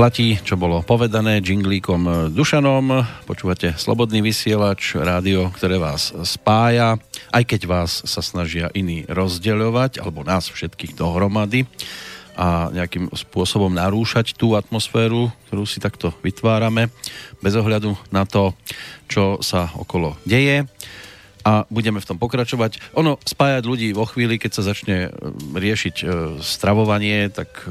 Platí, čo bolo povedané džinglíkom Dušanom. Počúvate Slobodný vysielač, rádio, ktoré vás spája, aj keď vás sa snažia iní rozdeľovať, alebo nás všetkých dohromady a nejakým spôsobom narúšať tú atmosféru, ktorú si takto vytvárame, bez ohľadu na to, čo sa okolo deje a budeme v tom pokračovať. Ono spájať ľudí vo chvíli, keď sa začne riešiť e, stravovanie, tak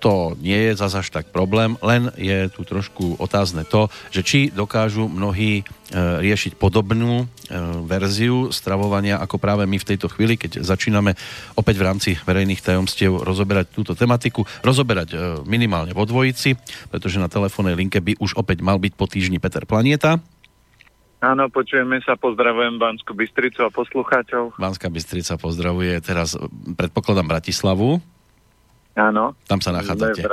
to nie je zase až tak problém, len je tu trošku otázne to, že či dokážu mnohí e, riešiť podobnú e, verziu stravovania ako práve my v tejto chvíli, keď začíname opäť v rámci verejných tajomstiev rozoberať túto tematiku, rozoberať e, minimálne vo dvojici, pretože na telefónnej linke by už opäť mal byť po týždni Peter Planieta. Áno, počujeme sa, pozdravujem Banskú Bystricu a poslucháčov. Banská Bystrica pozdravuje teraz, predpokladám, Bratislavu. Áno. Tam sa nachádzate.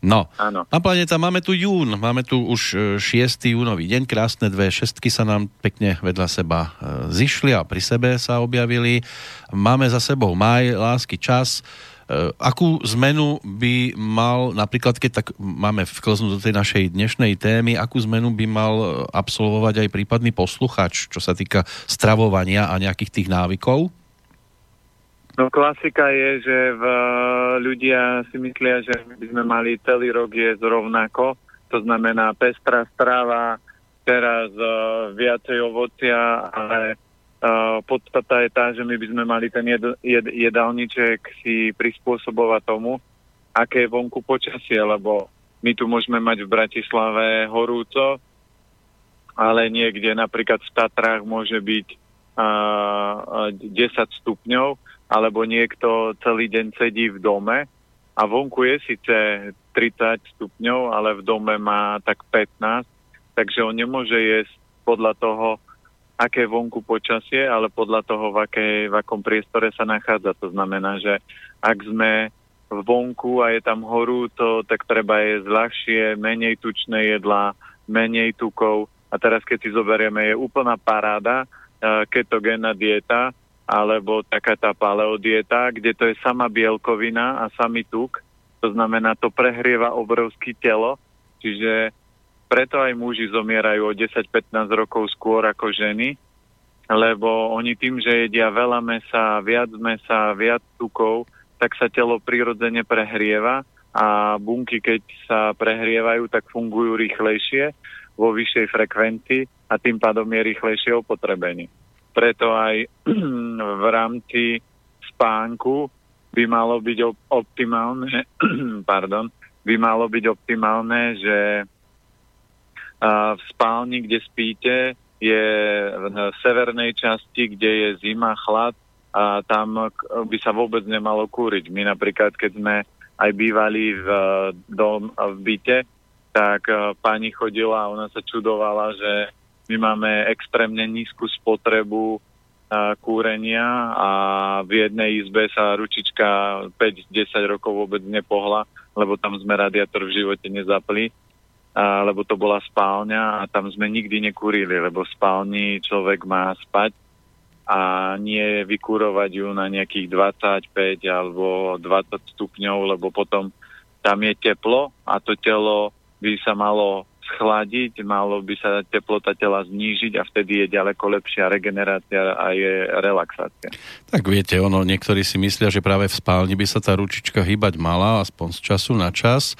No, Áno. na planeta máme tu jún, máme tu už 6. E, júnový deň, krásne dve šestky sa nám pekne vedľa seba e, zišli a pri sebe sa objavili. Máme za sebou maj, lásky, čas. E, akú zmenu by mal, napríklad keď tak máme vklznúť do tej našej dnešnej témy, akú zmenu by mal absolvovať aj prípadný posluchač, čo sa týka stravovania a nejakých tých návykov? No klasika je, že v, ľudia si myslia, že by sme mali celý rok jesť rovnako. To znamená pestrá strava, teraz uh, viacej ovocia, ale uh, podstata je tá, že my by sme mali ten jed, jed, jedálniček si prispôsobovať tomu, aké je vonku počasie, lebo my tu môžeme mať v Bratislave horúco, ale niekde napríklad v Tatrách môže byť uh, 10 stupňov alebo niekto celý deň sedí v dome a vonku je síce 30 stupňov, ale v dome má tak 15, takže on nemôže jesť podľa toho, aké vonku počasie, ale podľa toho, v, akej, v akom priestore sa nachádza. To znamená, že ak sme vonku a je tam horúco, tak treba jesť ľahšie, menej tučné jedlá, menej tukov. A teraz, keď si zoberieme, je úplná paráda, uh, ketogénna dieta, alebo taká tá paleodieta, kde to je sama bielkovina a samý tuk. To znamená, to prehrieva obrovské telo, čiže preto aj muži zomierajú o 10-15 rokov skôr ako ženy, lebo oni tým, že jedia veľa mesa, viac mesa, viac tukov, tak sa telo prirodzene prehrieva a bunky, keď sa prehrievajú, tak fungujú rýchlejšie vo vyššej frekvencii a tým pádom je rýchlejšie opotrebenie preto aj v rámci spánku by malo byť optimálne, pardon, by malo byť optimálne, že v spálni, kde spíte, je v severnej časti, kde je zima, chlad a tam by sa vôbec nemalo kúriť. My napríklad, keď sme aj bývali v, dom, v byte, tak pani chodila a ona sa čudovala, že my máme extrémne nízku spotrebu a, kúrenia a v jednej izbe sa ručička 5-10 rokov vôbec nepohla, lebo tam sme radiátor v živote nezapli, lebo to bola spálňa a tam sme nikdy nekúrili, lebo v spálni človek má spať a nie vykúrovať ju na nejakých 25 alebo 20 stupňov, lebo potom tam je teplo a to telo by sa malo schladiť, malo by sa teplota tela znížiť a vtedy je ďaleko lepšia regenerácia a je relaxácia. Tak viete, ono, niektorí si myslia, že práve v spálni by sa tá ručička hýbať mala, aspoň z času na čas.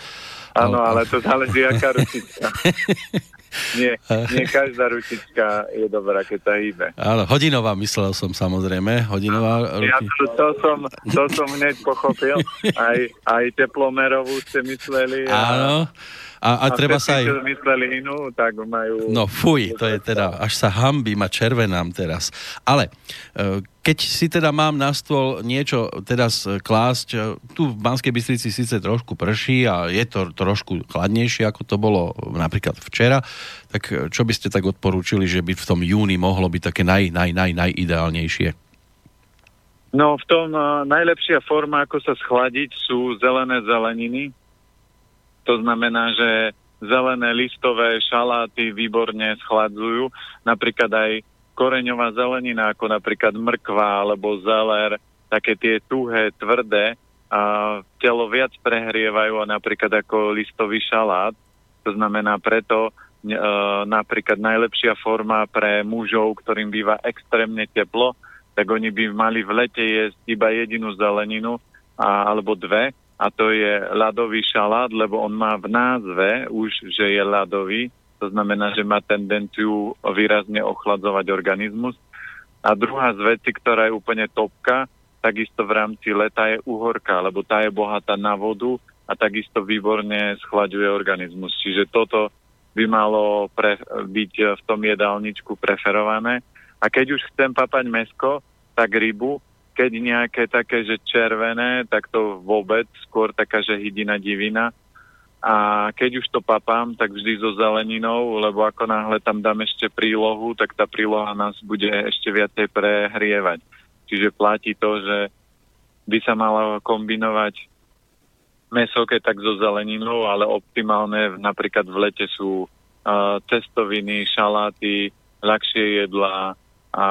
Áno, ale to záleží, aká ručička. Nie, nie každá ručička je dobrá, keď sa hýbe. Ale hodinová myslel som samozrejme. Hodinová ja to, to, som, to som hneď pochopil. Aj, aj teplomerovú ste mysleli. Áno. A, a, a treba sa aj... mysleli inú, tak majú... No fuj, to je teda, až sa hambím a červenám teraz. Ale e, keď si teda mám na stôl niečo teraz klásť, e, tu v Banskej Bystrici síce trošku prší a je to trošku chladnejšie, ako to bolo napríklad včera, tak e, čo by ste tak odporúčili, že by v tom júni mohlo byť také naj, naj, naj, najideálnejšie? No v tom uh, najlepšia forma, ako sa schladiť, sú zelené zeleniny, to znamená, že zelené listové šaláty výborne schladzujú. Napríklad aj koreňová zelenina, ako napríklad mrkva alebo zeler, také tie tuhé, tvrdé, telo viac prehrievajú napríklad ako listový šalát. To znamená preto, e, napríklad najlepšia forma pre mužov, ktorým býva extrémne teplo, tak oni by mali v lete jesť iba jedinú zeleninu a, alebo dve a to je ľadový šalát, lebo on má v názve už, že je ľadový, to znamená, že má tendenciu výrazne ochladzovať organizmus. A druhá z veci, ktorá je úplne topka, takisto v rámci leta je uhorka, lebo tá je bohatá na vodu a takisto výborne schlaďuje organizmus. Čiže toto by malo pre, byť v tom jedálničku preferované. A keď už chcem papať mesko, tak rybu, keď nejaké také, že červené, tak to vôbec, skôr taká, že hydina divina. A keď už to papám, tak vždy so zeleninou, lebo ako náhle tam dám ešte prílohu, tak tá príloha nás bude ešte viacej prehrievať. Čiže platí to, že by sa malo kombinovať meso, keď tak so zeleninou, ale optimálne napríklad v lete sú uh, cestoviny, šaláty, ľahšie jedlá a,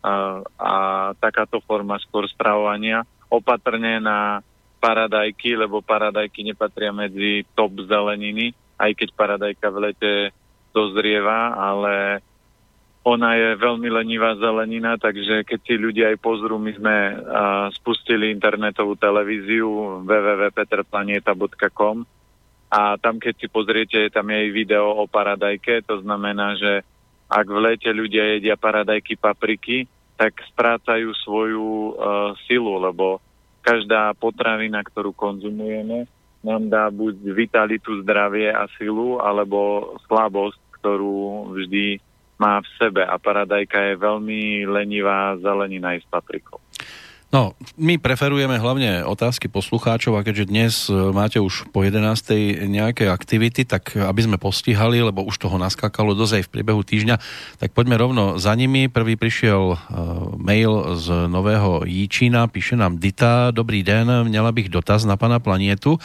a, takáto forma skôr stravovania. Opatrne na paradajky, lebo paradajky nepatria medzi top zeleniny, aj keď paradajka v lete dozrieva, ale ona je veľmi lenivá zelenina, takže keď si ľudia aj pozrú, my sme uh, spustili internetovú televíziu www.petrplaneta.com a tam keď si pozriete, tam je aj video o paradajke, to znamená, že ak v lete ľudia jedia paradajky, papriky, tak strácajú svoju uh, silu, lebo každá potravina, ktorú konzumujeme, nám dá buď vitalitu, zdravie a silu, alebo slabosť, ktorú vždy má v sebe a paradajka je veľmi lenivá zelenina aj s paprikou. No, my preferujeme hlavne otázky poslucháčov a keďže dnes e, máte už po 11. nejaké aktivity, tak aby sme postihali, lebo už toho naskákalo dosť aj v priebehu týždňa, tak poďme rovno za nimi. Prvý prišiel uh, mail z Nového Jíčína, píše nám Dita, dobrý den, měla bych dotaz na pana Planietu.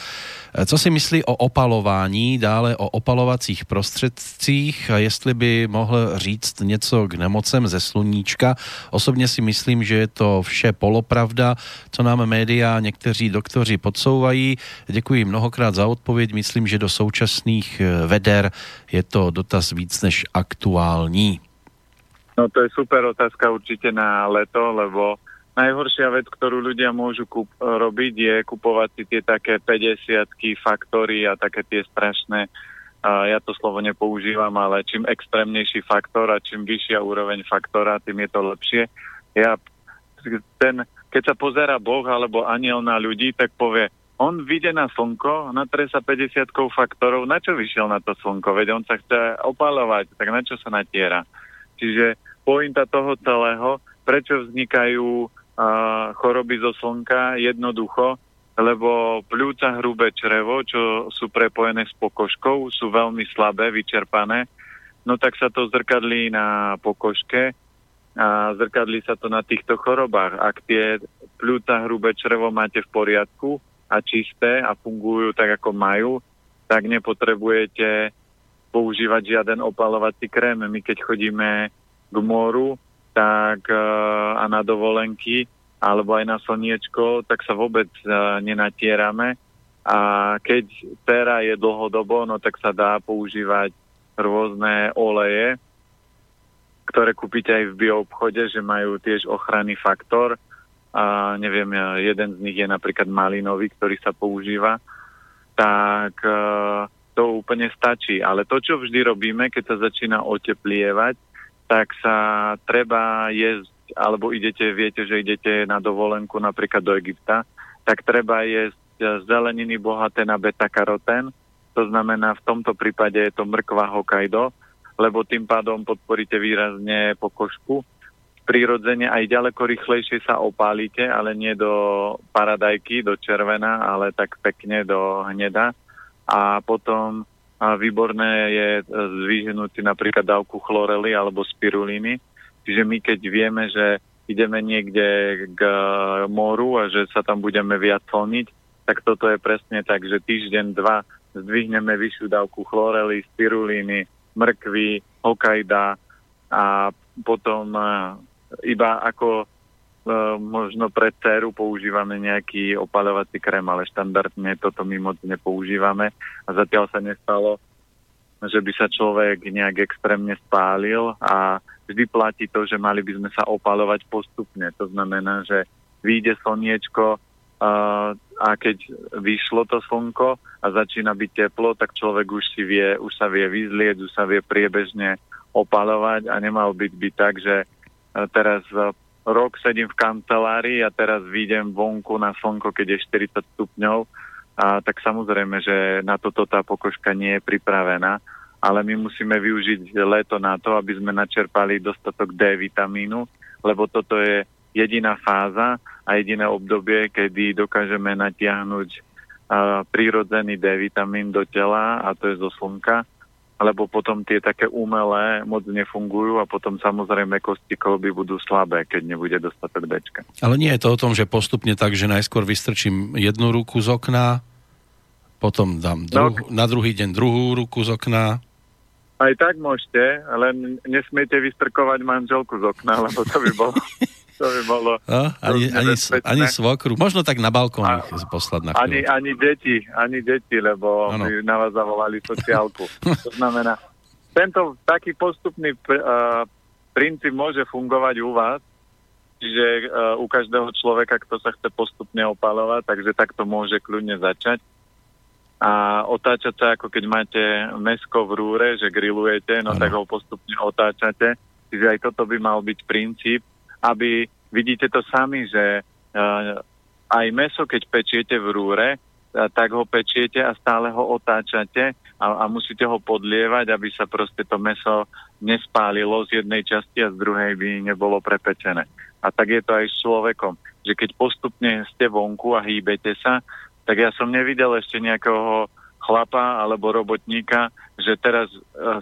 E, co si myslí o opalování, dále o opalovacích prostředcích a jestli by mohl říct něco k nemocem ze sluníčka. Osobně si myslím, že je to vše polopra pravda, co nám média někteří doktoři podsouvají. Děkuji mnohokrát za odpověď. Myslím, že do současných eh, veder je to dotaz víc než aktuální. No to je super otázka určite na leto, lebo najhoršia vec, ktorú ľudia môžu kup- robiť, je kupovať si tie také 50 faktory a také tie strašné uh, ja to slovo nepoužívam, ale čím extrémnejší faktor a čím vyššia úroveň faktora, tým je to lepšie. Ja ten keď sa pozera Boh alebo aniel na ľudí, tak povie, on vyjde na slnko, natre sa 50 faktorov, na čo vyšiel na to slnko? Veď on sa chce opalovať, tak na čo sa natiera? Čiže pointa toho celého, prečo vznikajú uh, choroby zo slnka, jednoducho, lebo pľúca hrubé črevo, čo sú prepojené s pokožkou, sú veľmi slabé, vyčerpané, no tak sa to zrkadlí na pokožke a zrkadlí sa to na týchto chorobách. Ak tie pľúca hrubé črevo máte v poriadku a čisté a fungujú tak, ako majú, tak nepotrebujete používať žiaden opalovací krém. My keď chodíme k moru tak, e, a na dovolenky alebo aj na slniečko, tak sa vôbec e, nenatierame. A keď pera je dlhodobo, no tak sa dá používať rôzne oleje, ktoré kúpite aj v bioobchode, že majú tiež ochranný faktor. A neviem, jeden z nich je napríklad malinový, ktorý sa používa. Tak e, to úplne stačí. Ale to, čo vždy robíme, keď sa začína oteplievať, tak sa treba jesť, alebo idete, viete, že idete na dovolenku napríklad do Egypta, tak treba jesť zeleniny bohaté na beta-karotén. To znamená, v tomto prípade je to mrkva Hokkaido, lebo tým pádom podporíte výrazne pokožku. Prirodzene aj ďaleko rýchlejšie sa opálite, ale nie do paradajky, do červená, ale tak pekne do hneda. A potom a výborné je zvýhnúť si napríklad dávku chlorely alebo spirulíny. Čiže my keď vieme, že ideme niekde k moru a že sa tam budeme viac slniť, tak toto je presne tak, že týždeň, dva zdvihneme vyššiu dávku chlorely, spirulíny, mrkvy, hokajda a potom uh, iba ako možno pre dceru používame nejaký opaľovací krém, ale štandardne toto my moc nepoužívame a zatiaľ sa nestalo, že by sa človek nejak extrémne spálil a vždy platí to, že mali by sme sa opalovať postupne. To znamená, že vyjde slniečko a, keď vyšlo to slnko a začína byť teplo, tak človek už si vie, už sa vie vyzlieť, už sa vie priebežne opalovať a nemal byť byť tak, že teraz rok sedím v kancelárii a teraz výjdem vonku na slnko, keď je 40 stupňov, a tak samozrejme, že na toto tá pokožka nie je pripravená, ale my musíme využiť leto na to, aby sme načerpali dostatok D vitamínu, lebo toto je jediná fáza a jediné obdobie, kedy dokážeme natiahnuť prírodzený D vitamín do tela a to je zo slnka lebo potom tie také umelé moc nefungujú a potom samozrejme kosti kolby budú slabé, keď nebude dostatok dečka. Ale nie je to o tom, že postupne tak, že najskôr vystrčím jednu ruku z okna, potom dám druh- no, na druhý deň druhú ruku z okna. Aj tak môžete, ale nesmiete vystrkovať manželku z okna, lebo to by bolo to by bolo... No, ani, ani, ani svokru. Možno tak na balkón ich poslať na ani, ani deti, ani deti, lebo ano. by na vás zavolali sociálku. to znamená, tento taký postupný pr- uh, princíp môže fungovať u vás, čiže uh, u každého človeka, kto sa chce postupne opalovať, takže takto môže kľudne začať. A otáčať sa, ako keď máte mesko v rúre, že grillujete, no ano. tak ho postupne otáčate. Čiže aj toto by mal byť princíp, aby vidíte to sami, že uh, aj meso, keď pečiete v rúre, uh, tak ho pečiete a stále ho otáčate a, a musíte ho podlievať, aby sa proste to meso nespálilo z jednej časti a z druhej by nebolo prepečené. A tak je to aj s človekom, že keď postupne ste vonku a hýbete sa, tak ja som nevidel ešte nejakého chlapa alebo robotníka, že teraz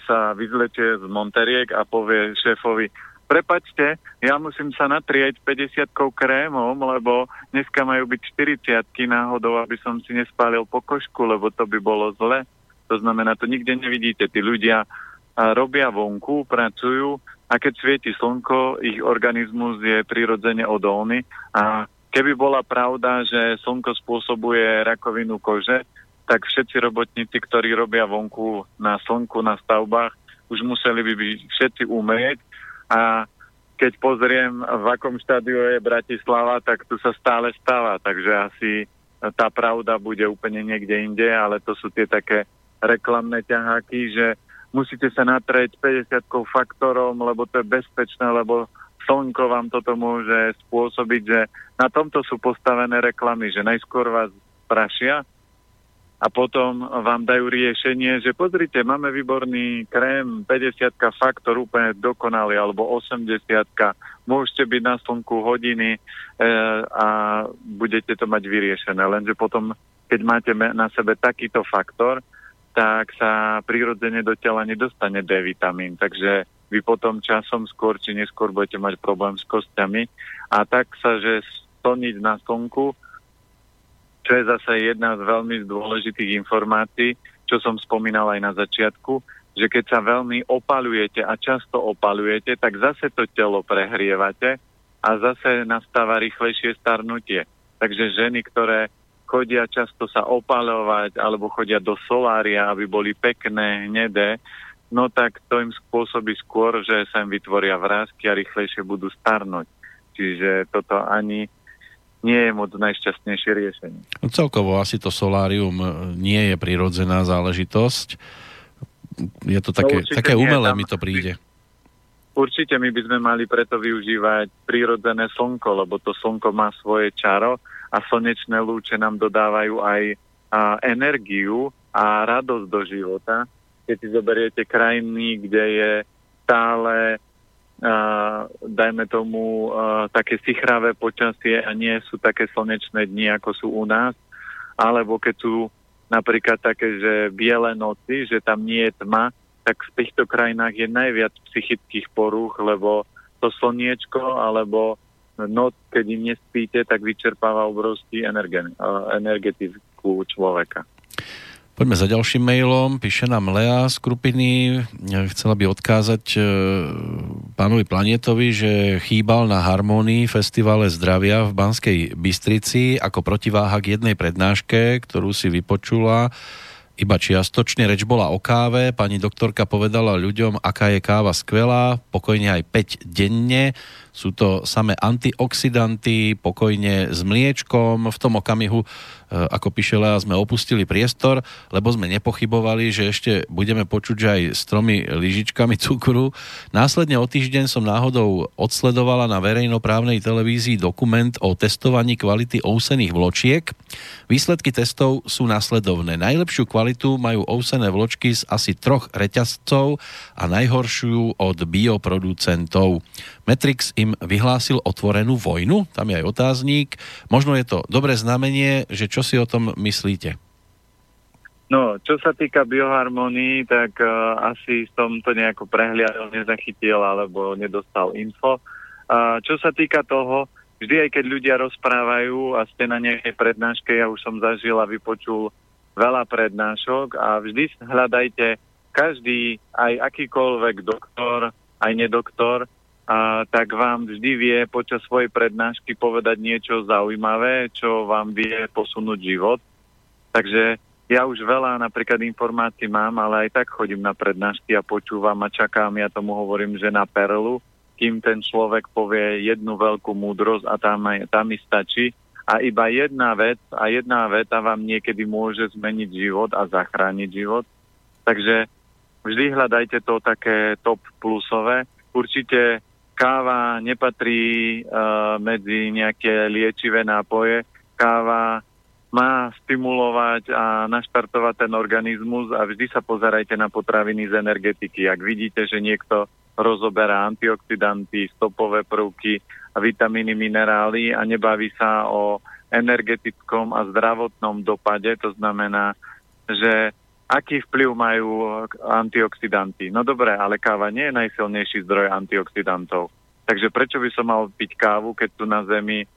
sa vyzlečie z Monteriek a povie šéfovi, prepačte, ja musím sa natrieť 50 krémom, lebo dneska majú byť 40 náhodou, aby som si nespálil pokožku, lebo to by bolo zle. To znamená, to nikde nevidíte. Tí ľudia robia vonku, pracujú a keď svieti slnko, ich organizmus je prirodzene odolný a keby bola pravda, že slnko spôsobuje rakovinu kože, tak všetci robotníci, ktorí robia vonku na slnku, na stavbách, už museli by byť všetci umrieť a keď pozriem, v akom štádiu je Bratislava, tak tu sa stále stáva, takže asi tá pravda bude úplne niekde inde, ale to sú tie také reklamné ťaháky, že musíte sa natrieť 50 faktorom, lebo to je bezpečné, lebo slnko vám toto môže spôsobiť, že na tomto sú postavené reklamy, že najskôr vás prašia, a potom vám dajú riešenie, že pozrite, máme výborný krém, 50 faktor úplne dokonalý, alebo 80 môžete byť na slnku hodiny e, a budete to mať vyriešené. Lenže potom, keď máte na sebe takýto faktor, tak sa prirodzene do tela nedostane D vitamín. Takže vy potom časom skôr či neskôr budete mať problém s kostiami. A tak sa, že stoniť na slnku čo je zase jedna z veľmi dôležitých informácií, čo som spomínal aj na začiatku, že keď sa veľmi opalujete a často opalujete, tak zase to telo prehrievate a zase nastáva rýchlejšie starnutie. Takže ženy, ktoré chodia často sa opalovať alebo chodia do solária, aby boli pekné, hnedé, no tak to im spôsobí skôr, že sa im vytvoria vrázky a rýchlejšie budú starnúť. Čiže toto ani nie je moc najšťastnejšie riešenie. No, celkovo asi to solárium e, nie je prirodzená záležitosť. Je to také, no také umelé, tam, mi to príde. Určite my by sme mali preto využívať prírodzené slnko, lebo to slnko má svoje čaro a slnečné lúče nám dodávajú aj a, energiu a radosť do života. Keď si zoberiete krajiny, kde je stále dajme tomu, také sichravé počasie a nie sú také slnečné dni, ako sú u nás, alebo keď sú napríklad také, že biele noci, že tam nie je tma, tak v týchto krajinách je najviac psychických porúch, lebo to slniečko alebo noc, keď im nespíte, tak vyčerpáva obrovský energetickú človeka. Poďme za ďalším mailom. Píše nám Lea z Krupiny. Chcela by odkázať e, pánovi Planetovi, že chýbal na Harmonii festivale zdravia v Banskej Bystrici ako protiváha k jednej prednáške, ktorú si vypočula iba čiastočne. Reč bola o káve. Pani doktorka povedala ľuďom, aká je káva skvelá, pokojne aj 5 denne sú to samé antioxidanty, pokojne s mliečkom. V tom okamihu, e, ako píše Lea, sme opustili priestor, lebo sme nepochybovali, že ešte budeme počuť, aj s tromi lyžičkami cukru. Následne o týždeň som náhodou odsledovala na verejnoprávnej televízii dokument o testovaní kvality ousených vločiek. Výsledky testov sú následovné. Najlepšiu kvalitu majú ousené vločky z asi troch reťazcov a najhoršiu od bioproducentov. Matrix im vyhlásil otvorenú vojnu? Tam je aj otáznik. Možno je to dobré znamenie, že čo si o tom myslíte? No, čo sa týka bioharmonii, tak uh, asi som to nejako prehliadol, nezachytil alebo nedostal info. Uh, čo sa týka toho, vždy aj keď ľudia rozprávajú a ste na nejakej prednáške, ja už som zažil a vypočul veľa prednášok a vždy hľadajte každý, aj akýkoľvek doktor, aj nedoktor, a, tak vám vždy vie počas svojej prednášky povedať niečo zaujímavé, čo vám vie posunúť život. Takže ja už veľa napríklad informácií mám, ale aj tak chodím na prednášky a počúvam a čakám, ja tomu hovorím, že na perlu, kým ten človek povie jednu veľkú múdrosť a tam, tam mi stačí. A iba jedna vec a jedna veta vám niekedy môže zmeniť život a zachrániť život. Takže vždy hľadajte to také top plusové. Určite káva nepatrí uh, medzi nejaké liečivé nápoje. Káva má stimulovať a naštartovať ten organizmus a vždy sa pozerajte na potraviny z energetiky. Ak vidíte, že niekto rozoberá antioxidanty, stopové prvky vitamíny, minerály a nebaví sa o energetickom a zdravotnom dopade, to znamená, že aký vplyv majú antioxidanty. No dobre, ale káva nie je najsilnejší zdroj antioxidantov. Takže prečo by som mal piť kávu, keď tu na Zemi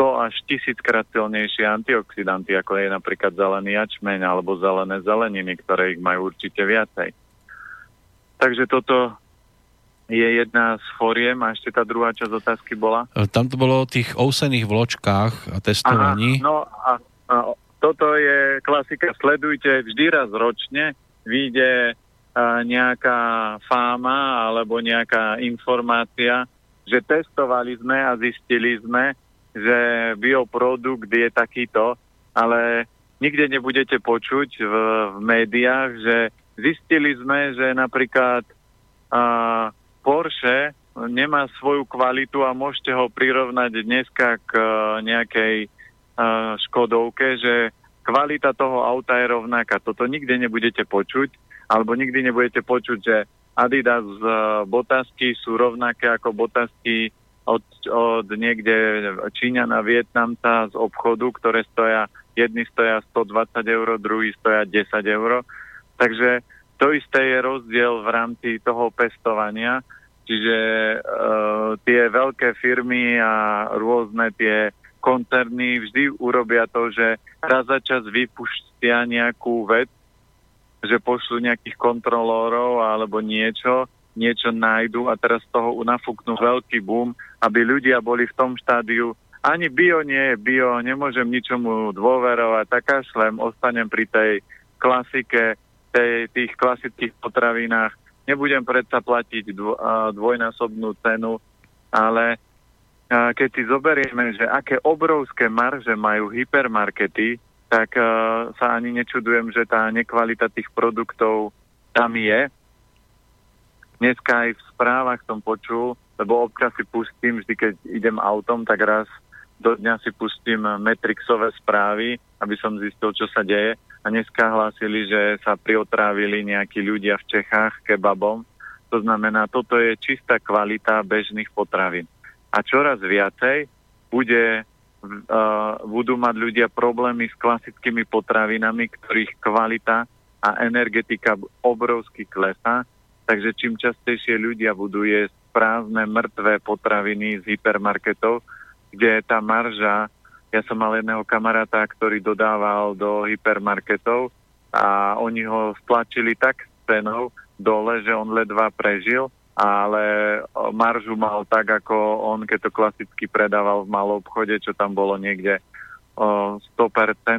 100 až tisíckrát silnejšie antioxidanty, ako je napríklad zelený jačmeň alebo zelené zeleniny, ktoré ich majú určite viacej. Takže toto je jedna z foriem a ešte tá druhá časť otázky bola. Tam to bolo o tých ousených vločkách a testovaní. Aha, no a, a toto je klasika, sledujte vždy raz ročne, vyjde nejaká fáma alebo nejaká informácia, že testovali sme a zistili sme, že bioprodukt je takýto, ale nikde nebudete počuť v, v médiách, že zistili sme, že napríklad a, Porsche nemá svoju kvalitu a môžete ho prirovnať dneska k nejakej Škodovke, že kvalita toho auta je rovnaká. Toto nikde nebudete počuť, alebo nikdy nebudete počuť, že Adidas z botasky sú rovnaké ako botasky od, od niekde Číňana, Vietnamca z obchodu, ktoré stoja, jedni stoja 120 eur, druhý stoja 10 eur. Takže to isté je rozdiel v rámci toho pestovania, čiže uh, tie veľké firmy a rôzne tie koncerny vždy urobia to, že raz za čas vypuštia nejakú vec, že pošlu nejakých kontrolórov alebo niečo, niečo nájdu a teraz z toho nafúknú veľký boom, aby ľudia boli v tom štádiu, ani bio nie je bio, nemôžem ničomu dôverovať, tak kašlem, ostanem pri tej klasike, tej, tých klasických potravinách, nebudem predsa platiť dvo, dvojnásobnú cenu, ale keď si zoberieme, že aké obrovské marže majú hypermarkety, tak uh, sa ani nečudujem, že tá nekvalita tých produktov tam je. Dneska aj v správach som počul, lebo občas si pustím, vždy keď idem autom, tak raz do dňa si pustím Metrixové správy, aby som zistil, čo sa deje. A dneska hlásili, že sa priotrávili nejakí ľudia v Čechách kebabom. To znamená, toto je čistá kvalita bežných potravín a čoraz viacej bude, uh, budú mať ľudia problémy s klasickými potravinami, ktorých kvalita a energetika obrovsky klesá. Takže čím častejšie ľudia budú jesť prázdne, mŕtvé potraviny z hypermarketov, kde tá marža, ja som mal jedného kamaráta, ktorý dodával do hypermarketov a oni ho stlačili tak cenou dole, že on ledva prežil, ale maržu mal tak, ako on, keď to klasicky predával v malom obchode, čo tam bolo niekde 100%,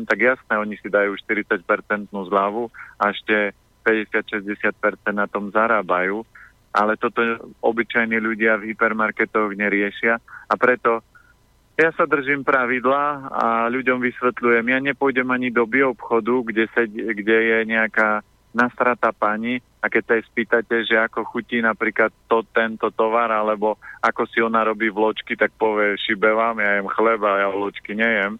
tak jasné, oni si dajú 40% zľavu a ešte 50-60% na tom zarábajú, ale toto obyčajní ľudia v hypermarketoch neriešia a preto ja sa držím pravidla a ľuďom vysvetľujem. Ja nepôjdem ani do bioobchodu, kde, sed, kde je nejaká nastratá pani a keď sa jej spýtate, že ako chutí napríklad to, tento tovar, alebo ako si ona robí vločky, tak povie, šibe vám, ja jem chleba, ja vločky nejem.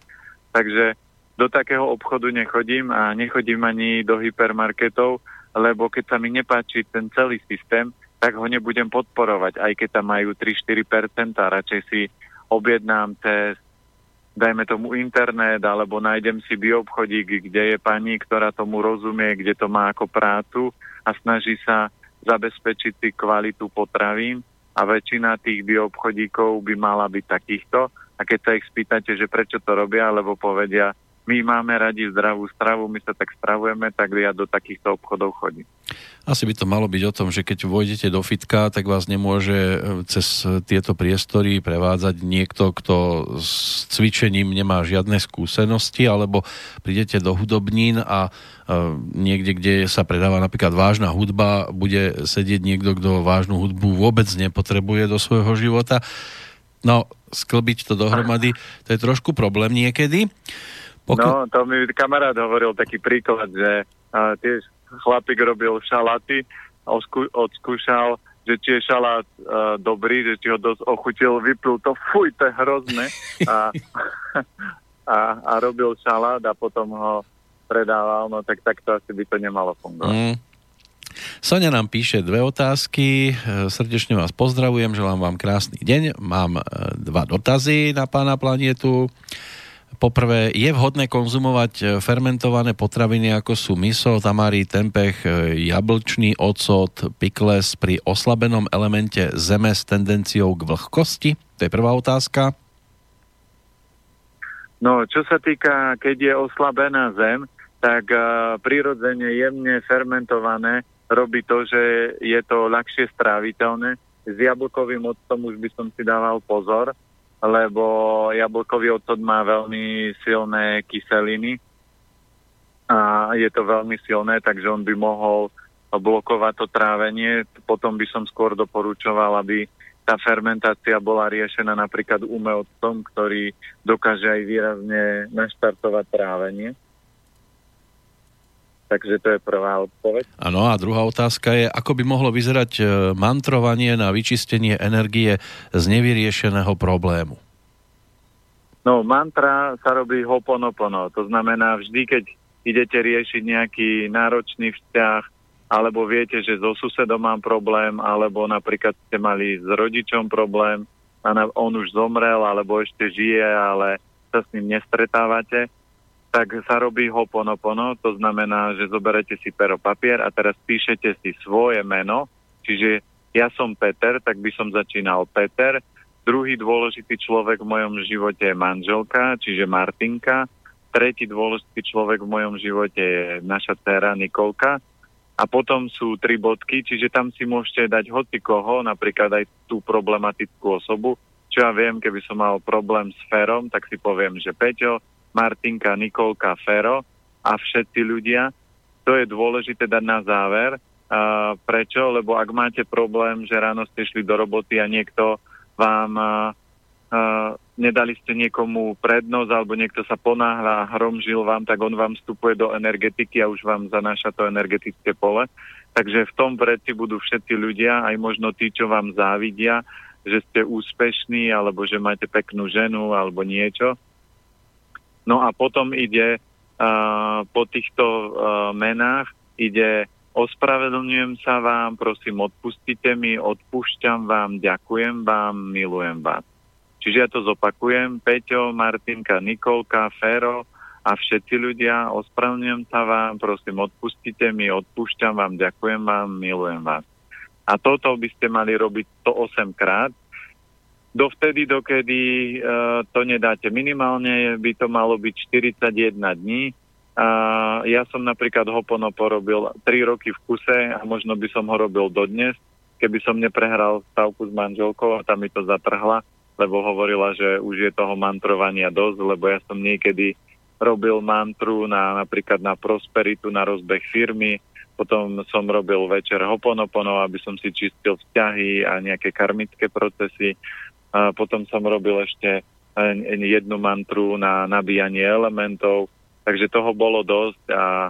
Takže do takého obchodu nechodím a nechodím ani do hypermarketov, lebo keď sa mi nepáči ten celý systém, tak ho nebudem podporovať, aj keď tam majú 3-4%, a radšej si objednám cez, dajme tomu internet, alebo nájdem si bioobchodík, kde je pani, ktorá tomu rozumie, kde to má ako prácu a snaží sa zabezpečiť si kvalitu potravín a väčšina tých bioobchodíkov by mala byť takýchto. A keď sa ich spýtate, že prečo to robia, alebo povedia, my máme radi zdravú stravu, my sa tak stravujeme, tak ja do takýchto obchodov chodím. Asi by to malo byť o tom, že keď vojdete do fitka, tak vás nemôže e, cez tieto priestory prevádzať niekto, kto s cvičením nemá žiadne skúsenosti, alebo prídete do hudobnín a e, niekde, kde sa predáva napríklad vážna hudba, bude sedieť niekto, kto vážnu hudbu vôbec nepotrebuje do svojho života. No, sklbiť to dohromady, to je trošku problém niekedy. Pokl- no, to mi kamarát hovoril taký príklad, že uh, tiež chlapík robil šalaty, osku- odskúšal, že či je šalát uh, dobrý, že či ho dosť ochutil, vyplul to, fuj, to je hrozné. A, a, a robil šalát a potom ho predával, no tak takto asi by to nemalo fungovať. Mm. Sonia nám píše dve otázky. Srdečne vás pozdravujem, želám vám krásny deň. Mám dva dotazy na pána planetu. Poprvé, je vhodné konzumovať e, fermentované potraviny ako sú miso, tamari, tempeh, e, jablčný ocot, pikles pri oslabenom elemente zeme s tendenciou k vlhkosti? To je prvá otázka. No, čo sa týka, keď je oslabená zem, tak uh, prirodzene jemne fermentované robí to, že je to ľahšie stráviteľné. S jablkovým octom už by som si dával pozor, lebo jablkový ocot má veľmi silné kyseliny a je to veľmi silné, takže on by mohol blokovať to trávenie. Potom by som skôr doporučoval, aby tá fermentácia bola riešená napríklad umelcom, ktorý dokáže aj výrazne naštartovať trávenie. Takže to je prvá odpoveď. Áno, a druhá otázka je, ako by mohlo vyzerať e, mantrovanie na vyčistenie energie z nevyriešeného problému? No, mantra sa robí hoponopono. To znamená, vždy, keď idete riešiť nejaký náročný vzťah, alebo viete, že so susedom mám problém, alebo napríklad ste mali s rodičom problém a on už zomrel, alebo ešte žije, ale sa s ním nestretávate, tak sa robí hoponopono, to znamená, že zoberete si pero papier a teraz píšete si svoje meno, čiže ja som Peter, tak by som začínal Peter, druhý dôležitý človek v mojom živote je manželka, čiže Martinka, tretí dôležitý človek v mojom živote je naša dcera Nikolka. A potom sú tri bodky, čiže tam si môžete dať hoci koho, napríklad aj tú problematickú osobu, čo ja viem, keby som mal problém s Ferom, tak si poviem, že Peťo, Martinka, Nikolka, Fero a všetci ľudia. To je dôležité dať na záver. Uh, prečo? Lebo ak máte problém, že ráno ste šli do roboty a niekto vám uh, uh, nedali ste niekomu prednosť alebo niekto sa ponáhľa a hromžil vám, tak on vám vstupuje do energetiky a už vám zanáša to energetické pole. Takže v tom predsi budú všetci ľudia, aj možno tí, čo vám závidia, že ste úspešní alebo že máte peknú ženu alebo niečo No a potom ide uh, po týchto uh, menách, ide ospravedlňujem sa vám, prosím, odpustite mi, odpúšťam vám, ďakujem vám, milujem vás. Čiže ja to zopakujem, Peťo, Martinka, Nikolka, Fero a všetci ľudia, ospravedlňujem sa vám, prosím, odpustite mi, odpúšťam vám, ďakujem vám, milujem vás. A toto by ste mali robiť 108 krát, dovtedy, dokedy uh, to nedáte. Minimálne by to malo byť 41 dní, A ja som napríklad Hoponopo robil 3 roky v kuse a možno by som ho robil dodnes, keby som neprehral stavku s manželkou a tam mi to zatrhla, lebo hovorila, že už je toho mantrovania dosť, lebo ja som niekedy robil mantru na, napríklad na prosperitu, na rozbeh firmy, potom som robil večer Hoponopono, aby som si čistil vzťahy a nejaké karmické procesy. Potom som robil ešte eh, jednu mantru na nabíjanie elementov Takže toho bolo dosť a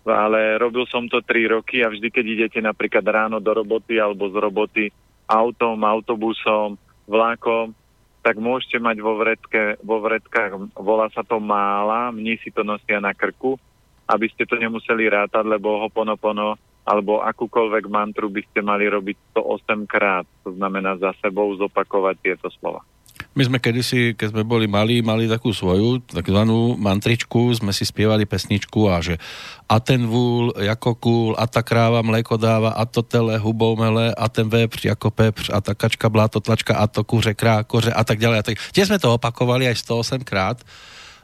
ale robil som to 3 roky a vždy, keď idete napríklad ráno do roboty alebo z roboty autom, autobusom, vlákom, tak môžete mať vo, vredke, vo vredkách, volá sa to mála, mní si to nosia na krku, aby ste to nemuseli rátať, lebo hoponopono alebo akúkoľvek mantru by ste mali robiť 108 krát, to znamená za sebou zopakovať tieto slova. My sme kedysi, keď sme boli malí, mali takú svoju, takzvanú mantričku, sme si spievali pesničku a že a ten vúl ako kúl, a ta kráva mléko dáva, a to tele hubou mele, a ten vepř ako pepř, a ta kačka bláto tlačka, a to kuře krá, koře a tak ďalej. A tak. Tie sme to opakovali aj 108 krát,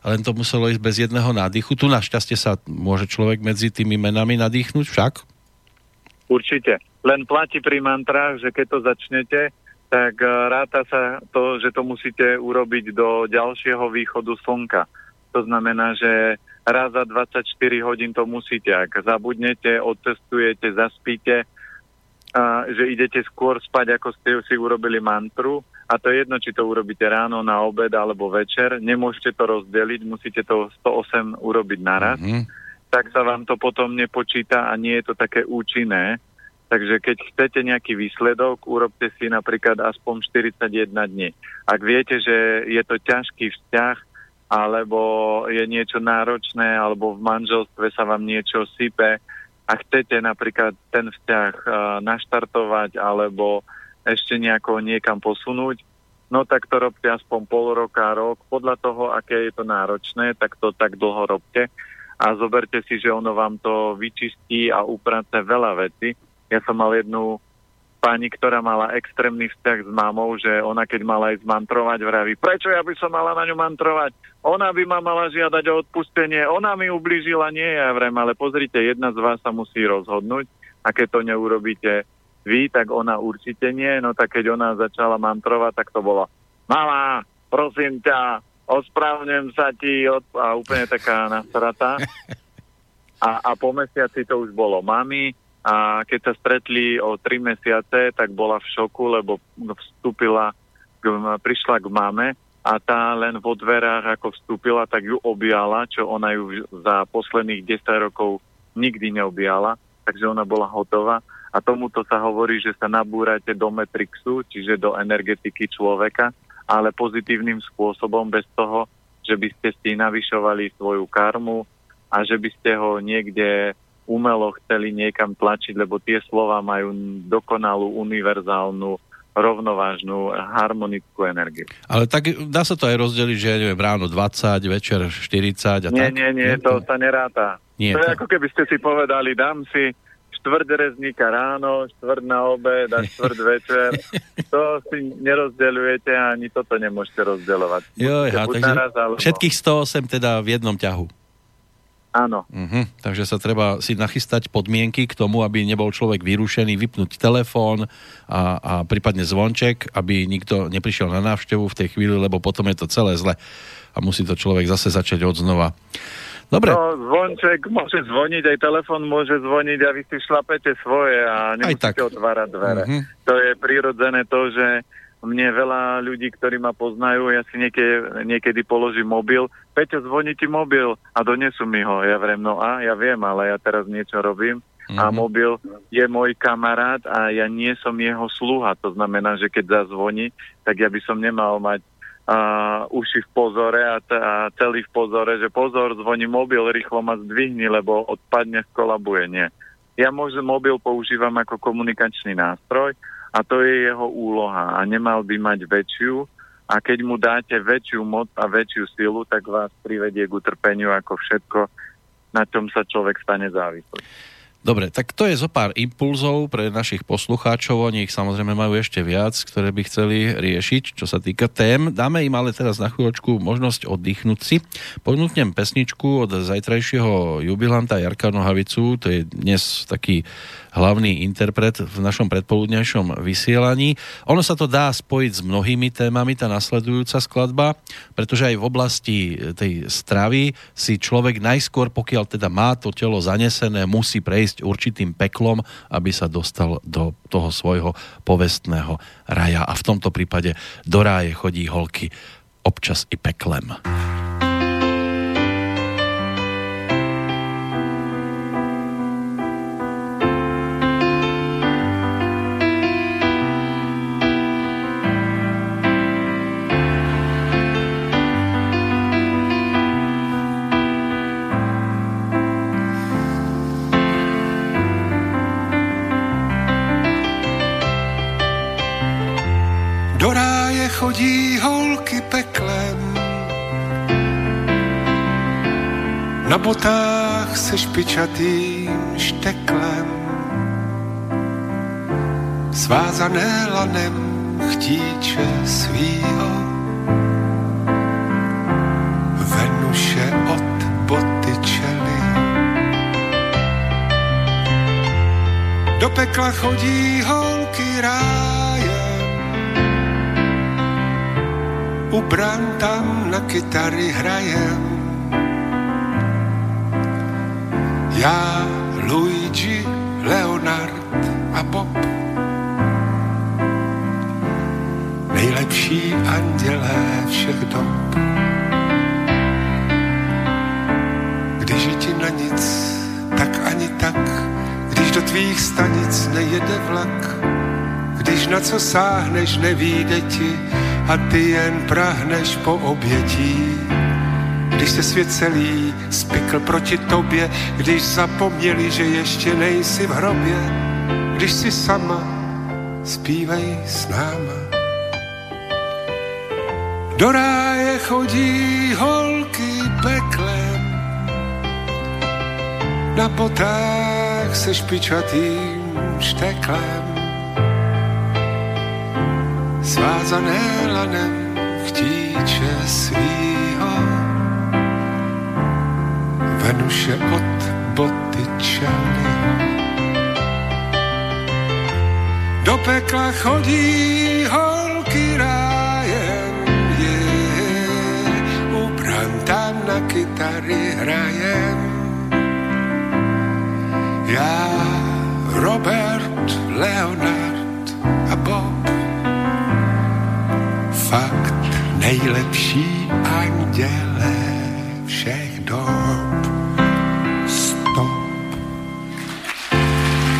len to muselo ísť bez jedného nádychu. Tu našťastie sa môže človek medzi tými menami nadýchnuť však? Určite. Len platí pri mantrách, že keď to začnete, tak eh, ráta sa to, že to musíte urobiť do ďalšieho východu slnka. To znamená, že raz za 24 hodín to musíte. Ak zabudnete, odcestujete, zaspíte, a že idete skôr spať, ako ste si urobili mantru, a to je jedno, či to urobíte ráno, na obed alebo večer, nemôžete to rozdeliť, musíte to 108 urobiť naraz, mm-hmm. Tak sa vám to potom nepočíta a nie je to také účinné, Takže keď chcete nejaký výsledok, urobte si napríklad aspoň 41 dní. Ak viete, že je to ťažký vzťah, alebo je niečo náročné, alebo v manželstve sa vám niečo sype a chcete napríklad ten vzťah uh, naštartovať alebo ešte nejako niekam posunúť, no tak to robte aspoň pol roka, rok. Podľa toho, aké je to náročné, tak to tak dlho robte a zoberte si, že ono vám to vyčistí a uprace veľa veci ja som mal jednu pani, ktorá mala extrémny vzťah s mamou, že ona keď mala ísť mantrovať, vraví, prečo ja by som mala na ňu mantrovať? Ona by ma mala žiadať o odpustenie, ona mi ublížila, nie ja vrem, ale pozrite, jedna z vás sa musí rozhodnúť a keď to neurobíte vy, tak ona určite nie. No tak keď ona začala mantrovať, tak to bolo, mama, prosím ťa, ospravnem sa ti a úplne taká nasratá. A, a po mesiaci to už bolo mami, a keď sa stretli o tri mesiace, tak bola v šoku, lebo vstúpila, prišla k mame a tá len vo dverách, ako vstúpila, tak ju objala, čo ona ju za posledných 10 rokov nikdy neobjala, takže ona bola hotová. A tomuto sa hovorí, že sa nabúrate do Matrixu, čiže do energetiky človeka, ale pozitívnym spôsobom, bez toho, že by ste si navyšovali svoju karmu a že by ste ho niekde umelo chceli niekam tlačiť, lebo tie slova majú dokonalú, univerzálnu, rovnovážnu, harmonickú energiu. Ale tak dá sa to aj rozdeliť, že neviem, ráno 20, večer 40 a nie, tak? Nie, nie, to, to sa neráta. Nie, to je to... ako keby ste si povedali, dám si štvrť rezníka ráno, štvrť na obed a štvrť večer. to si nerozdeľujete a ani toto nemôžete rozdeľovať. Jo, ja, takže naraz, alebo... všetkých 108 teda v jednom ťahu. Áno. Uh-huh. Takže sa treba si nachystať podmienky k tomu, aby nebol človek vyrušený, vypnúť telefón a, a prípadne zvonček, aby nikto neprišiel na návštevu v tej chvíli, lebo potom je to celé zle a musí to človek zase začať od znova. Dobre. No, zvonček môže zvoniť, aj telefón môže zvoniť a vy si šlapete svoje a nemusíte otvárať dvere. Uh-huh. To je prirodzené to, že mne veľa ľudí, ktorí ma poznajú, ja si niekedy, niekedy položím mobil, Peťo, zvoní ti mobil a donesú mi ho. Ja vrem, no a ja viem, ale ja teraz niečo robím mm-hmm. a mhm. mobil je môj kamarát a ja nie som jeho sluha. To znamená, že keď zazvoní, tak ja by som nemal mať a, uši v pozore a, t- a celý v pozore, že pozor, zvoní mobil, rýchlo ma zdvihni, lebo odpadne, skolabuje. Nie. Ja môžem mobil používam ako komunikačný nástroj a to je jeho úloha a nemal by mať väčšiu a keď mu dáte väčšiu moc a väčšiu silu, tak vás privedie k utrpeniu ako všetko, na čom sa človek stane závislý. Dobre, tak to je zo pár impulzov pre našich poslucháčov, oni ich samozrejme majú ešte viac, ktoré by chceli riešiť, čo sa týka tém. Dáme im ale teraz na chvíľočku možnosť oddychnúť si. Ponúknem pesničku od zajtrajšieho jubilanta Jarka Nohavicu, to je dnes taký hlavný interpret v našom predpoludnejšom vysielaní. Ono sa to dá spojiť s mnohými témami, tá nasledujúca skladba, pretože aj v oblasti tej stravy si človek najskôr, pokiaľ teda má to telo zanesené, musí prejsť určitým peklom, aby sa dostal do toho svojho povestného raja. A v tomto prípade do ráje chodí holky občas i peklem. Botách se špičatým šteklem, svázané lanem chtíče svýho. Venuše od boty čely. Do pekla chodí holky rád, u bran tam na kytary hrajem. Já, Luigi, Leonard a Bob. Nejlepší andělé všech dob. Když je ti na nic, tak ani tak, když do tvých stanic nejede vlak, když na co sáhneš, nevíde ti, a ty jen prahneš po obětí. Když se svět celý spikl proti tobě, když zapomněli, že ještě nejsi v hrobě, když si sama, zpívej s náma. Do ráje chodí holky peklem, na potách se špičatým šteklem svázané lanem chtíče svýho. Venuše od boty čely. Do pekla chodí holky rájem, je, u branta na kytary hrajem. Já, Robert, Leonard a Bob fakt nejlepší anděle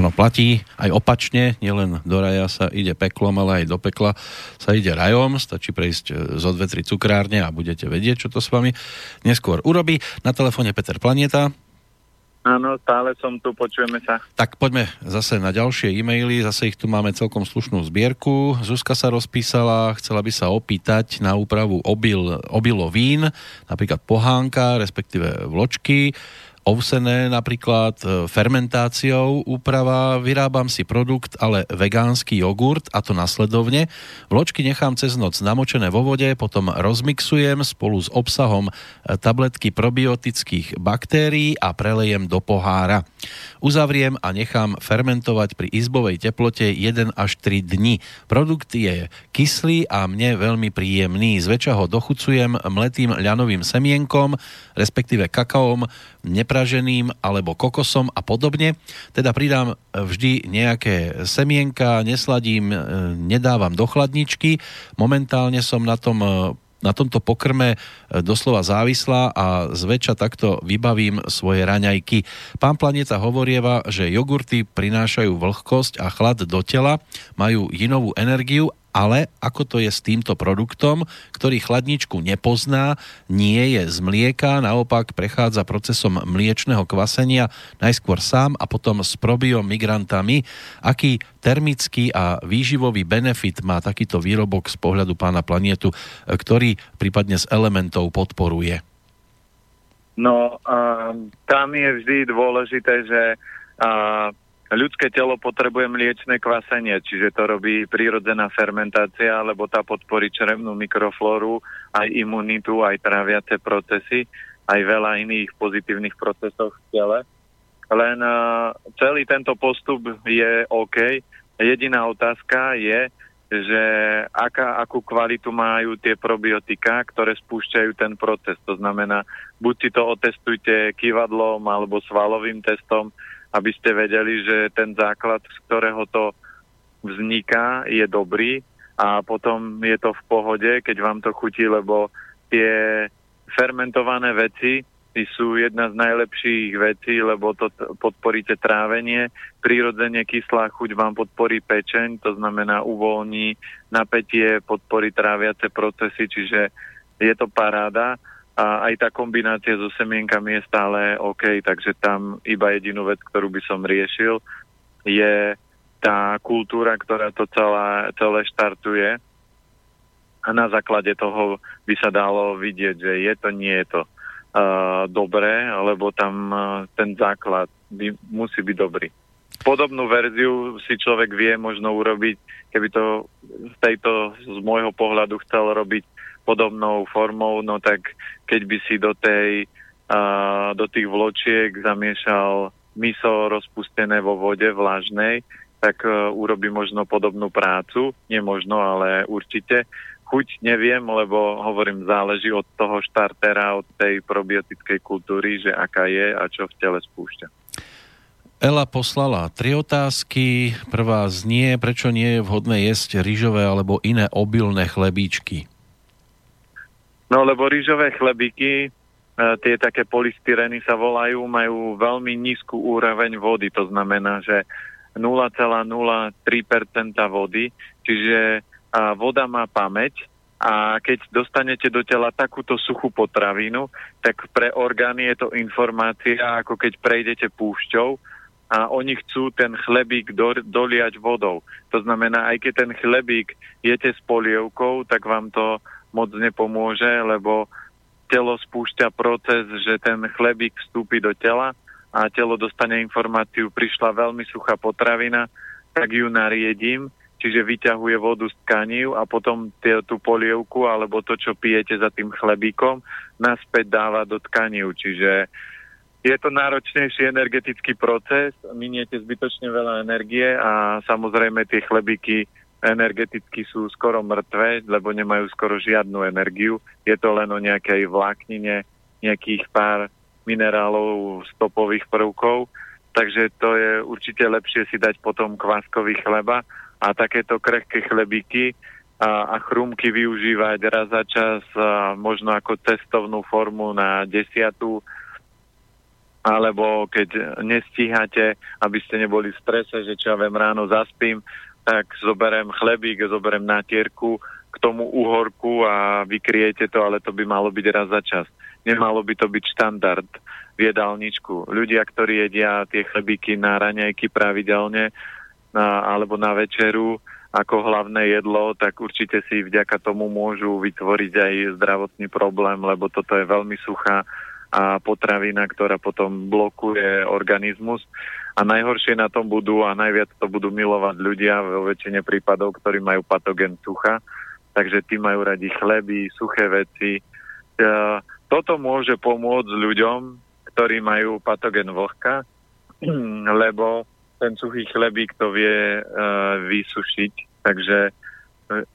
Áno, platí aj opačne, nielen do raja sa ide peklom, ale aj do pekla sa ide rajom. Stačí prejsť e, zo dve, tri cukrárne a budete vedieť, čo to s vami neskôr urobí. Na telefóne Peter Planeta. Áno, stále som tu, počujeme sa. Tak poďme zase na ďalšie e-maily, zase ich tu máme celkom slušnú zbierku. Zuzka sa rozpísala, chcela by sa opýtať na úpravu obil, obilovín, napríklad pohánka, respektíve vločky ovsené napríklad e, fermentáciou úprava, vyrábam si produkt, ale vegánsky jogurt a to nasledovne. Vločky nechám cez noc namočené vo vode, potom rozmixujem spolu s obsahom e, tabletky probiotických baktérií a prelejem do pohára. Uzavriem a nechám fermentovať pri izbovej teplote 1 až 3 dni. Produkt je kyslý a mne veľmi príjemný. Zväčša ho dochucujem mletým ľanovým semienkom, respektíve kakaom, nepraženým alebo kokosom a podobne. Teda pridám vždy nejaké semienka, nesladím, e, nedávam do chladničky. Momentálne som na tom e, na tomto pokrme e, doslova závislá a zväčša takto vybavím svoje raňajky. Pán Planeta hovorieva, že jogurty prinášajú vlhkosť a chlad do tela, majú jinovú energiu ale ako to je s týmto produktom, ktorý chladničku nepozná, nie je z mlieka, naopak prechádza procesom mliečného kvasenia najskôr sám a potom s probiomigrantami. Aký termický a výživový benefit má takýto výrobok z pohľadu pána planietu, ktorý prípadne z elementov podporuje? No, um, tam je vždy dôležité, že uh, ľudské telo potrebuje mliečne kvasenie, čiže to robí prírodzená fermentácia, lebo tá podporí črevnú mikroflóru, aj imunitu, aj tráviace procesy, aj veľa iných pozitívnych procesov v tele. Len uh, celý tento postup je OK. Jediná otázka je, že aká, akú kvalitu majú tie probiotika, ktoré spúšťajú ten proces. To znamená, buď si to otestujte kývadlom alebo svalovým testom, aby ste vedeli, že ten základ, z ktorého to vzniká, je dobrý a potom je to v pohode, keď vám to chutí, lebo tie fermentované veci sú jedna z najlepších vecí, lebo to podporíte trávenie. Prírodzene kyslá chuť vám podporí pečeň, to znamená uvoľní napätie, podporí tráviace procesy, čiže je to paráda a aj tá kombinácia so semienkami je stále OK, takže tam iba jedinú vec, ktorú by som riešil, je tá kultúra, ktorá to celé, celé štartuje a na základe toho by sa dalo vidieť, že je to, nie je to uh, dobré, lebo tam uh, ten základ by, musí byť dobrý. Podobnú verziu si človek vie možno urobiť, keby to z tejto, z môjho pohľadu chcel robiť podobnou formou, no tak keď by si do tej, uh, do tých vločiek zamiešal miso rozpustené vo vode vlažnej, tak uh, urobí možno podobnú prácu. Nemožno, ale určite. Chuť neviem, lebo hovorím, záleží od toho štartera, od tej probiotickej kultúry, že aká je a čo v tele spúšťa. Ela poslala tri otázky. Prvá znie, prečo nie je vhodné jesť rýžové alebo iné obilné chlebíčky? No lebo rýžové chlebíky, e, tie také polystyreny sa volajú, majú veľmi nízku úroveň vody, to znamená, že 0,03% vody, čiže voda má pamäť. A keď dostanete do tela takúto suchú potravinu, tak pre orgány je to informácia, ako keď prejdete púšťou a oni chcú ten chlebík do, doliať vodou. To znamená, aj keď ten chlebík jete s polievkou, tak vám to moc nepomôže, lebo telo spúšťa proces, že ten chlebík vstúpi do tela a telo dostane informáciu, prišla veľmi suchá potravina, tak ju nariedím, čiže vyťahuje vodu z tkaní a potom tie, tú polievku alebo to, čo pijete za tým chlebíkom, naspäť dáva do tkaní. Čiže je to náročnejší energetický proces, miniete zbytočne veľa energie a samozrejme tie chlebíky energeticky sú skoro mŕtve, lebo nemajú skoro žiadnu energiu. Je to len o nejakej vláknine, nejakých pár minerálov, stopových prvkov. Takže to je určite lepšie si dať potom kváskový chleba a takéto krehké chlebíky a, a chrumky využívať raz za čas a možno ako cestovnú formu na desiatu alebo keď nestíhate, aby ste neboli v strese, že čo ja viem, ráno zaspím, tak zoberiem chlebík, zoberiem natierku k tomu uhorku a vykriete to, ale to by malo byť raz za čas. Nemalo by to byť štandard v jedálničku. Ľudia, ktorí jedia tie chlebíky na raňajky pravidelne na, alebo na večeru ako hlavné jedlo, tak určite si vďaka tomu môžu vytvoriť aj zdravotný problém, lebo toto je veľmi suchá a potravina, ktorá potom blokuje organizmus. A najhoršie na tom budú a najviac to budú milovať ľudia vo väčšine prípadov, ktorí majú patogen sucha. Takže tí majú radi chleby, suché veci. E, toto môže pomôcť ľuďom, ktorí majú patogen vlhka, lebo ten suchý chlebík to vie e, vysušiť. Takže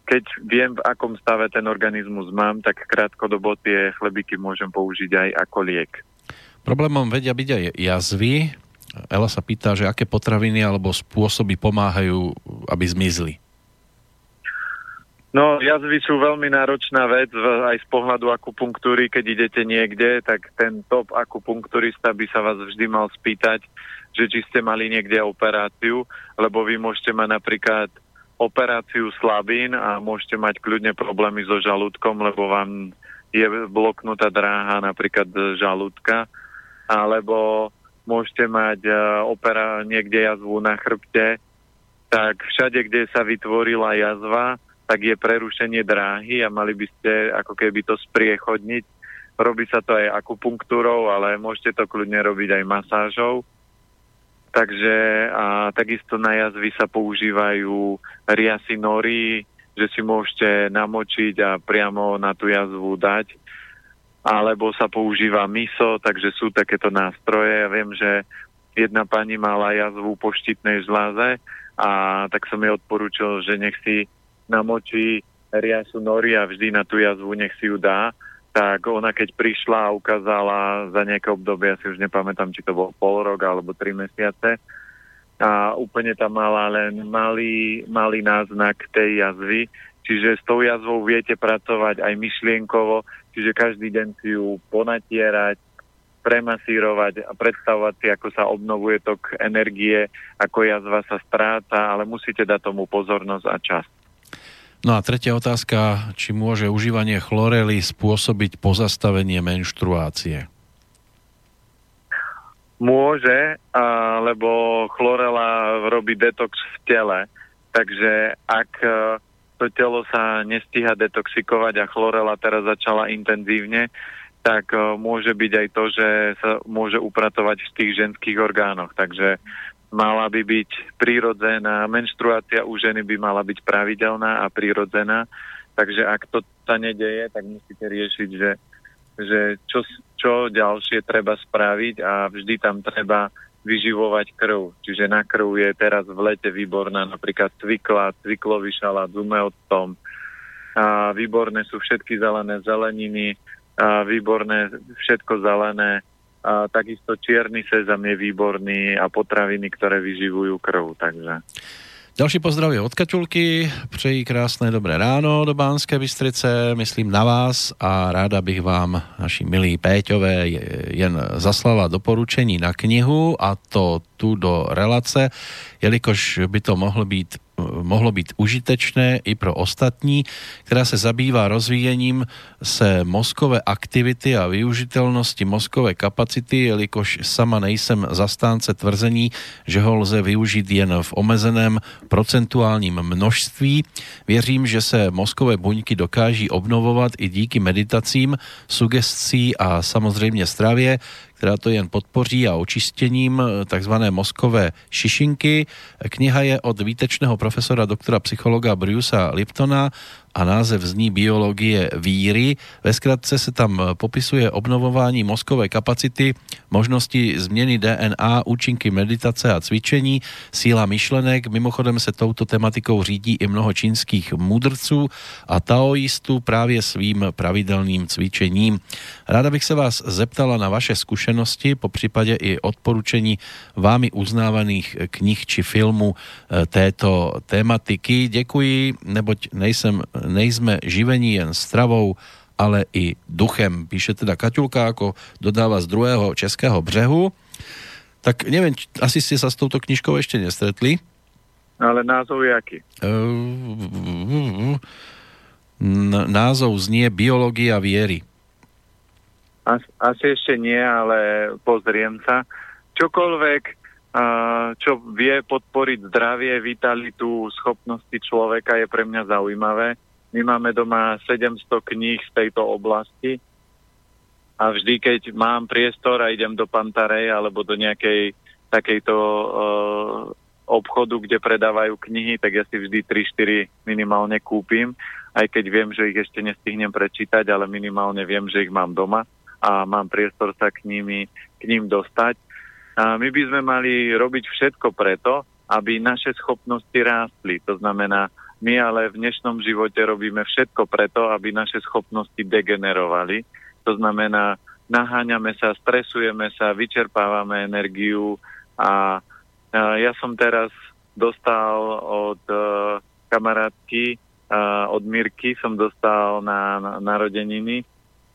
keď viem, v akom stave ten organizmus mám, tak krátkodobo tie chlebíky môžem použiť aj ako liek. Problémom vedia byť aj jazvy. Ela sa pýta, že aké potraviny alebo spôsoby pomáhajú, aby zmizli. No, jazvy sú veľmi náročná vec aj z pohľadu akupunktúry. Keď idete niekde, tak ten top akupunkturista by sa vás vždy mal spýtať, že či ste mali niekde operáciu, lebo vy môžete mať napríklad operáciu slabín a môžete mať kľudne problémy so žalúdkom, lebo vám je bloknutá dráha napríklad žalúdka, alebo môžete mať uh, opera niekde jazvu na chrbte, tak všade, kde sa vytvorila jazva, tak je prerušenie dráhy a mali by ste ako keby to spriechodniť. Robí sa to aj akupunktúrou, ale môžete to kľudne robiť aj masážou. Takže a takisto na jazvy sa používajú riasy nory, že si môžete namočiť a priamo na tú jazvu dať. Alebo sa používa miso, takže sú takéto nástroje. Ja viem, že jedna pani mala jazvu po štítnej žláze a tak som jej odporúčil, že nech si namočí riasu nori a vždy na tú jazvu nech si ju dá, tak ona keď prišla a ukázala za nejaké obdobie, ja si už nepamätám, či to bol pol rok alebo tri mesiace, a úplne tam mala len malý, malý náznak tej jazvy, čiže s tou jazvou viete pracovať aj myšlienkovo, čiže každý deň si ju ponatierať, premasírovať a predstavovať si, ako sa obnovuje tok energie, ako jazva sa stráca, ale musíte dať tomu pozornosť a čas. No a tretia otázka, či môže užívanie chlorely spôsobiť pozastavenie menštruácie? Môže, lebo chlorela robí detox v tele, takže ak to telo sa nestíha detoxikovať a chlorela teraz začala intenzívne, tak e, môže byť aj to, že sa môže upratovať v tých ženských orgánoch. Takže mala by byť prírodzená, menštruácia u ženy by mala byť pravidelná a prírodzená, takže ak to sa nedeje, tak musíte riešiť, že, že čo, čo ďalšie treba spraviť a vždy tam treba vyživovať krv. Čiže na krv je teraz v lete výborná napríklad cvikla, cviklový šalát s umeoctom. A výborné sú všetky zelené zeleniny, a výborné všetko zelené, a takisto čierny sezam je výborný a potraviny, ktoré vyživujú krv. Takže. Ďalší pozdrav je od Kačulky, přeji krásné dobré ráno do Bánskej Bystrice, myslím na vás a ráda bych vám, naši milí Péťové, jen zaslala doporučení na knihu a to tu do relace, jelikož by to mohlo být mohlo být užitečné i pro ostatní, která se zabývá rozvíjením se mozkové aktivity a využitelnosti mozkové kapacity, jelikož sama nejsem zastánce tvrzení, že ho lze využít jen v omezeném procentuálním množství. Věřím, že se mozkové buňky dokáží obnovovat i díky meditacím, sugestcí a samozřejmě stravě, která to jen podpoří a očistěním eh, takzvané mozkové šišinky. Kniha je od výtečného profesora doktora psychologa Brusa Liptona a název zní biologie víry. Ve skratce se tam popisuje obnovování mozkové kapacity, možnosti změny DNA, účinky meditace a cvičení, síla myšlenek. Mimochodem se touto tematikou řídí i mnoho čínských mudrců a taoistů právě svým pravidelným cvičením. Ráda bych se vás zeptala na vaše zkušenosti, po případě i odporučení vámi uznávaných knih či filmů eh, této tematiky. Děkuji, neboť nejsem nejsme živení jen stravou, ale i duchem. Píše teda Kaťulka, ako dodáva z druhého českého břehu. Tak neviem, asi ste sa s touto knižkou ešte nestretli. Ale názov je aký? názov znie Biológia viery. As, asi ešte nie, ale pozriem sa. Čokoľvek, čo vie podporiť zdravie, vitalitu, schopnosti človeka je pre mňa zaujímavé. My máme doma 700 kníh z tejto oblasti a vždy, keď mám priestor a idem do Pantarej alebo do nejakej takejto uh, obchodu, kde predávajú knihy, tak ja si vždy 3-4 minimálne kúpim, aj keď viem, že ich ešte nestihnem prečítať, ale minimálne viem, že ich mám doma a mám priestor sa k, nimi, k ním dostať. A my by sme mali robiť všetko preto, aby naše schopnosti rástli. To znamená, my ale v dnešnom živote robíme všetko preto, aby naše schopnosti degenerovali. To znamená, naháňame sa, stresujeme sa, vyčerpávame energiu a, ja som teraz dostal od uh, kamarátky uh, od Mirky som dostal na, na narodeniny,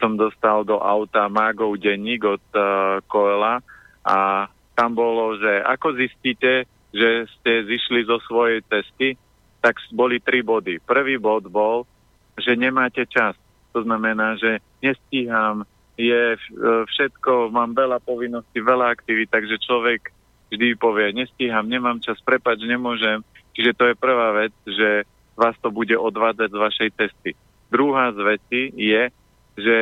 som dostal do auta Mágov denník od uh, Koela a tam bolo, že ako zistíte, že ste zišli zo svojej cesty, tak boli tri body. Prvý bod bol, že nemáte čas. To znamená, že nestíham, je e, všetko, mám veľa povinností, veľa aktivít, takže človek vždy povie, nestíham, nemám čas, prepač, nemôžem. Čiže to je prvá vec, že vás to bude odvádzať z vašej cesty. Druhá z veci je, že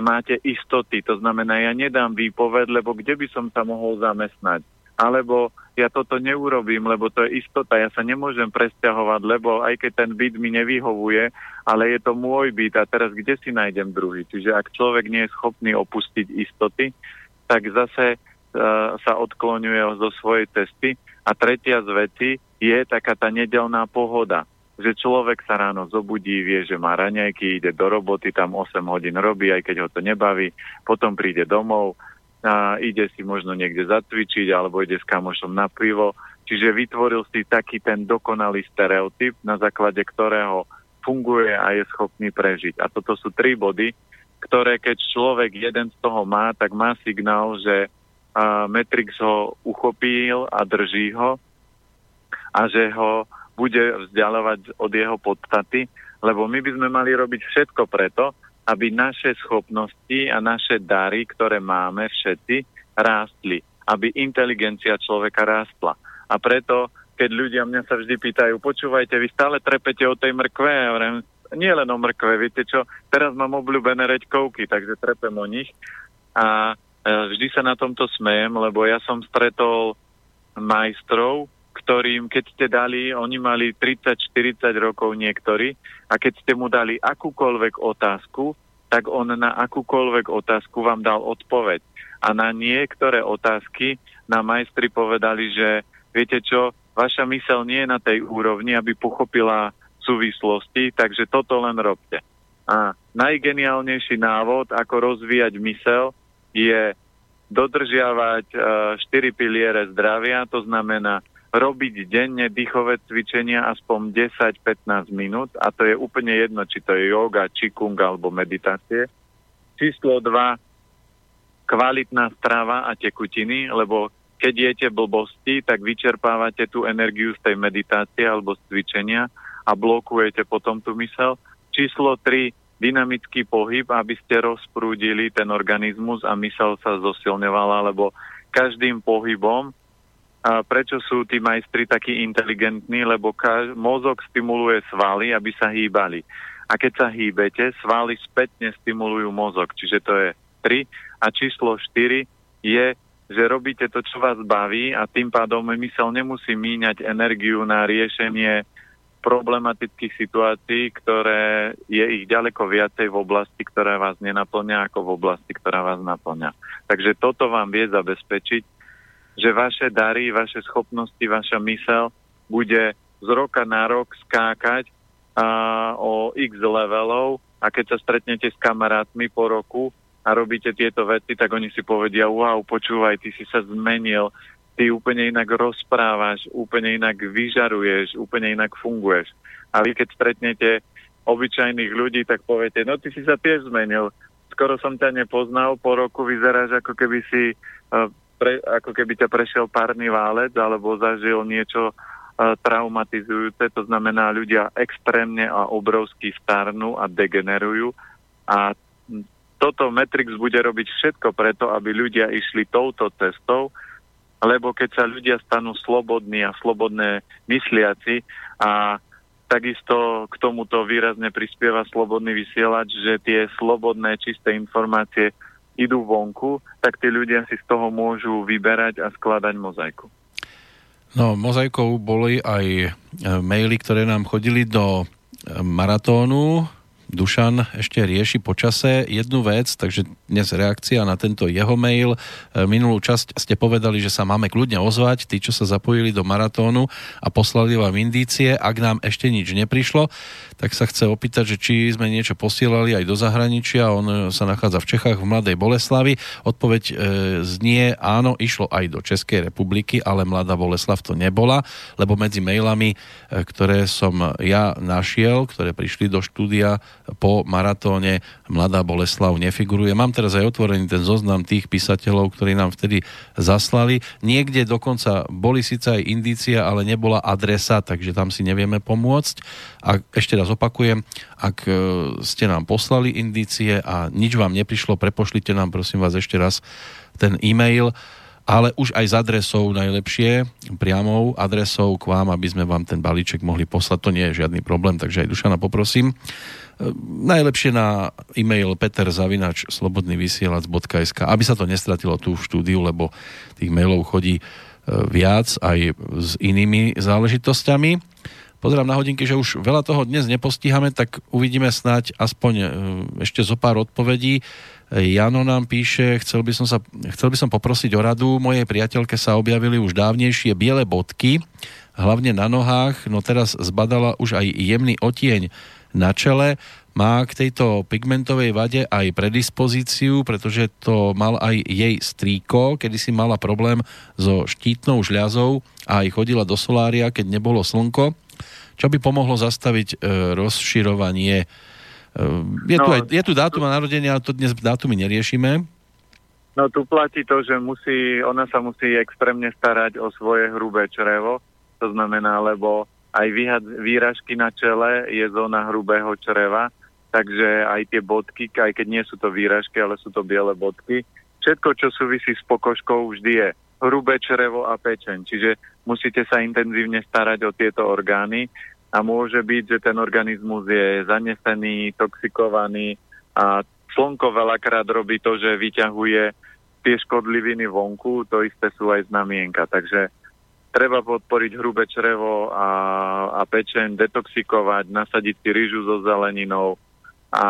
máte istoty, to znamená, ja nedám výpoved, lebo kde by som sa mohol zamestnať alebo ja toto neurobím, lebo to je istota, ja sa nemôžem presťahovať, lebo aj keď ten byt mi nevyhovuje, ale je to môj byt a teraz kde si nájdem druhý? Čiže ak človek nie je schopný opustiť istoty, tak zase uh, sa odklonuje zo svojej cesty. A tretia z veci je taká tá nedelná pohoda že človek sa ráno zobudí, vie, že má raňajky, ide do roboty, tam 8 hodín robí, aj keď ho to nebaví, potom príde domov, a ide si možno niekde zacvičiť alebo ide s kamošom na pivo. Čiže vytvoril si taký ten dokonalý stereotyp, na základe ktorého funguje a je schopný prežiť. A toto sú tri body, ktoré keď človek jeden z toho má, tak má signál, že a, Matrix ho uchopil a drží ho a že ho bude vzdialovať od jeho podstaty, lebo my by sme mali robiť všetko preto, aby naše schopnosti a naše dary, ktoré máme všetci, rástli. Aby inteligencia človeka rástla. A preto, keď ľudia mňa sa vždy pýtajú, počúvajte, vy stále trepete o tej mrkve, ja vrem, nie len o mrkve, viete čo, teraz mám obľúbené reďkovky, takže trepem o nich. A e, vždy sa na tomto smejem, lebo ja som stretol majstrov, ktorým, keď ste dali, oni mali 30-40 rokov niektorí, a keď ste mu dali akúkoľvek otázku, tak on na akúkoľvek otázku vám dal odpoveď. A na niektoré otázky na majstri povedali, že viete čo, vaša mysel nie je na tej úrovni, aby pochopila súvislosti, takže toto len robte. A najgeniálnejší návod, ako rozvíjať mysel, je dodržiavať uh, štyri piliere zdravia, to znamená robiť denne dýchové cvičenia aspoň 10-15 minút a to je úplne jedno, či to je yoga, čikung alebo meditácie. Číslo 2, kvalitná strava a tekutiny, lebo keď jete blbosti, tak vyčerpávate tú energiu z tej meditácie alebo z cvičenia a blokujete potom tú mysel. Číslo 3, dynamický pohyb, aby ste rozprúdili ten organizmus a mysel sa zosilňovala, lebo každým pohybom a prečo sú tí majstri takí inteligentní? Lebo kaž- mozog stimuluje svaly, aby sa hýbali. A keď sa hýbete, svaly spätne stimulujú mozog. Čiže to je 3. A číslo 4 je, že robíte to, čo vás baví a tým pádom mysel nemusí míňať energiu na riešenie problematických situácií, ktoré je ich ďaleko viacej v oblasti, ktorá vás nenaplňa, ako v oblasti, ktorá vás naplňa. Takže toto vám vie zabezpečiť, že vaše dary, vaše schopnosti, vaša mysel bude z roka na rok skákať a, o x levelov. A keď sa stretnete s kamarátmi po roku a robíte tieto veci, tak oni si povedia, wow, počúvaj, ty si sa zmenil, ty úplne inak rozprávaš, úplne inak vyžaruješ, úplne inak funguješ. A vy keď stretnete obyčajných ľudí, tak poviete, no ty si sa tiež zmenil, skoro som ťa nepoznal, po roku vyzeráš ako keby si uh, pre, ako keby ťa prešiel párny válec alebo zažil niečo uh, traumatizujúce, to znamená ľudia extrémne a obrovsky starnú a degenerujú. A toto Matrix bude robiť všetko preto, aby ľudia išli touto cestou, lebo keď sa ľudia stanú slobodní a slobodné mysliaci a takisto k tomuto výrazne prispieva slobodný vysielač, že tie slobodné čisté informácie idú vonku, tak tí ľudia si z toho môžu vyberať a skladať mozaiku. No, mozaikou boli aj e, maily, ktoré nám chodili do e, maratónu Dušan ešte rieši počase jednu vec, takže dnes reakcia na tento jeho mail. E, minulú časť ste povedali, že sa máme kľudne ozvať, tí, čo sa zapojili do maratónu a poslali vám indície. Ak nám ešte nič neprišlo, tak sa chce opýtať, že či sme niečo posielali aj do zahraničia. On e, sa nachádza v Čechách, v Mladej Boleslavi. Odpoveď e, znie, áno, išlo aj do Českej republiky, ale Mladá Boleslav to nebola, lebo medzi mailami, e, ktoré som ja našiel, ktoré prišli do štúdia, po maratóne Mladá Boleslav nefiguruje. Mám teraz aj otvorený ten zoznam tých písateľov, ktorí nám vtedy zaslali. Niekde dokonca boli síce aj indícia, ale nebola adresa, takže tam si nevieme pomôcť. A ešte raz opakujem, ak e, ste nám poslali indície a nič vám neprišlo, prepošlite nám prosím vás ešte raz ten e-mail ale už aj s adresou najlepšie, priamou adresou k vám, aby sme vám ten balíček mohli poslať. To nie je žiadny problém, takže aj Dušana poprosím. Najlepšie na e-mail peterzavinač.slobodnyvysielac.sk aby sa to nestratilo tu v štúdiu, lebo tých mailov chodí e, viac aj s inými záležitosťami. Pozerám na hodinky, že už veľa toho dnes nepostíhame, tak uvidíme snáď aspoň e, ešte zo pár odpovedí. Jano nám píše, chcel by, som sa, chcel by som poprosiť o radu, mojej priateľke sa objavili už dávnejšie biele bodky, hlavne na nohách, no teraz zbadala už aj jemný otieň na čele. Má k tejto pigmentovej vade aj predispozíciu, pretože to mal aj jej strýko, kedy si mala problém so štítnou žľazou a aj chodila do solária, keď nebolo slnko, čo by pomohlo zastaviť e, rozširovanie. E, je, no, tu aj, je tu dátum a narodenia, ale to dnes dátumy neriešime. No tu platí to, že musí, ona sa musí extrémne starať o svoje hrubé črevo, to znamená, lebo aj výhad, výražky na čele je zóna hrubého čreva, takže aj tie bodky, aj keď nie sú to výražky, ale sú to biele bodky, všetko, čo súvisí s pokožkou, vždy je hrubé črevo a pečeň. Čiže musíte sa intenzívne starať o tieto orgány a môže byť, že ten organizmus je zanesený, toxikovaný a slnko veľakrát robí to, že vyťahuje tie škodliviny vonku, to isté sú aj znamienka. Takže treba podporiť hrubé črevo a, a pečeň, detoxikovať, nasadiť si rýžu so zeleninou a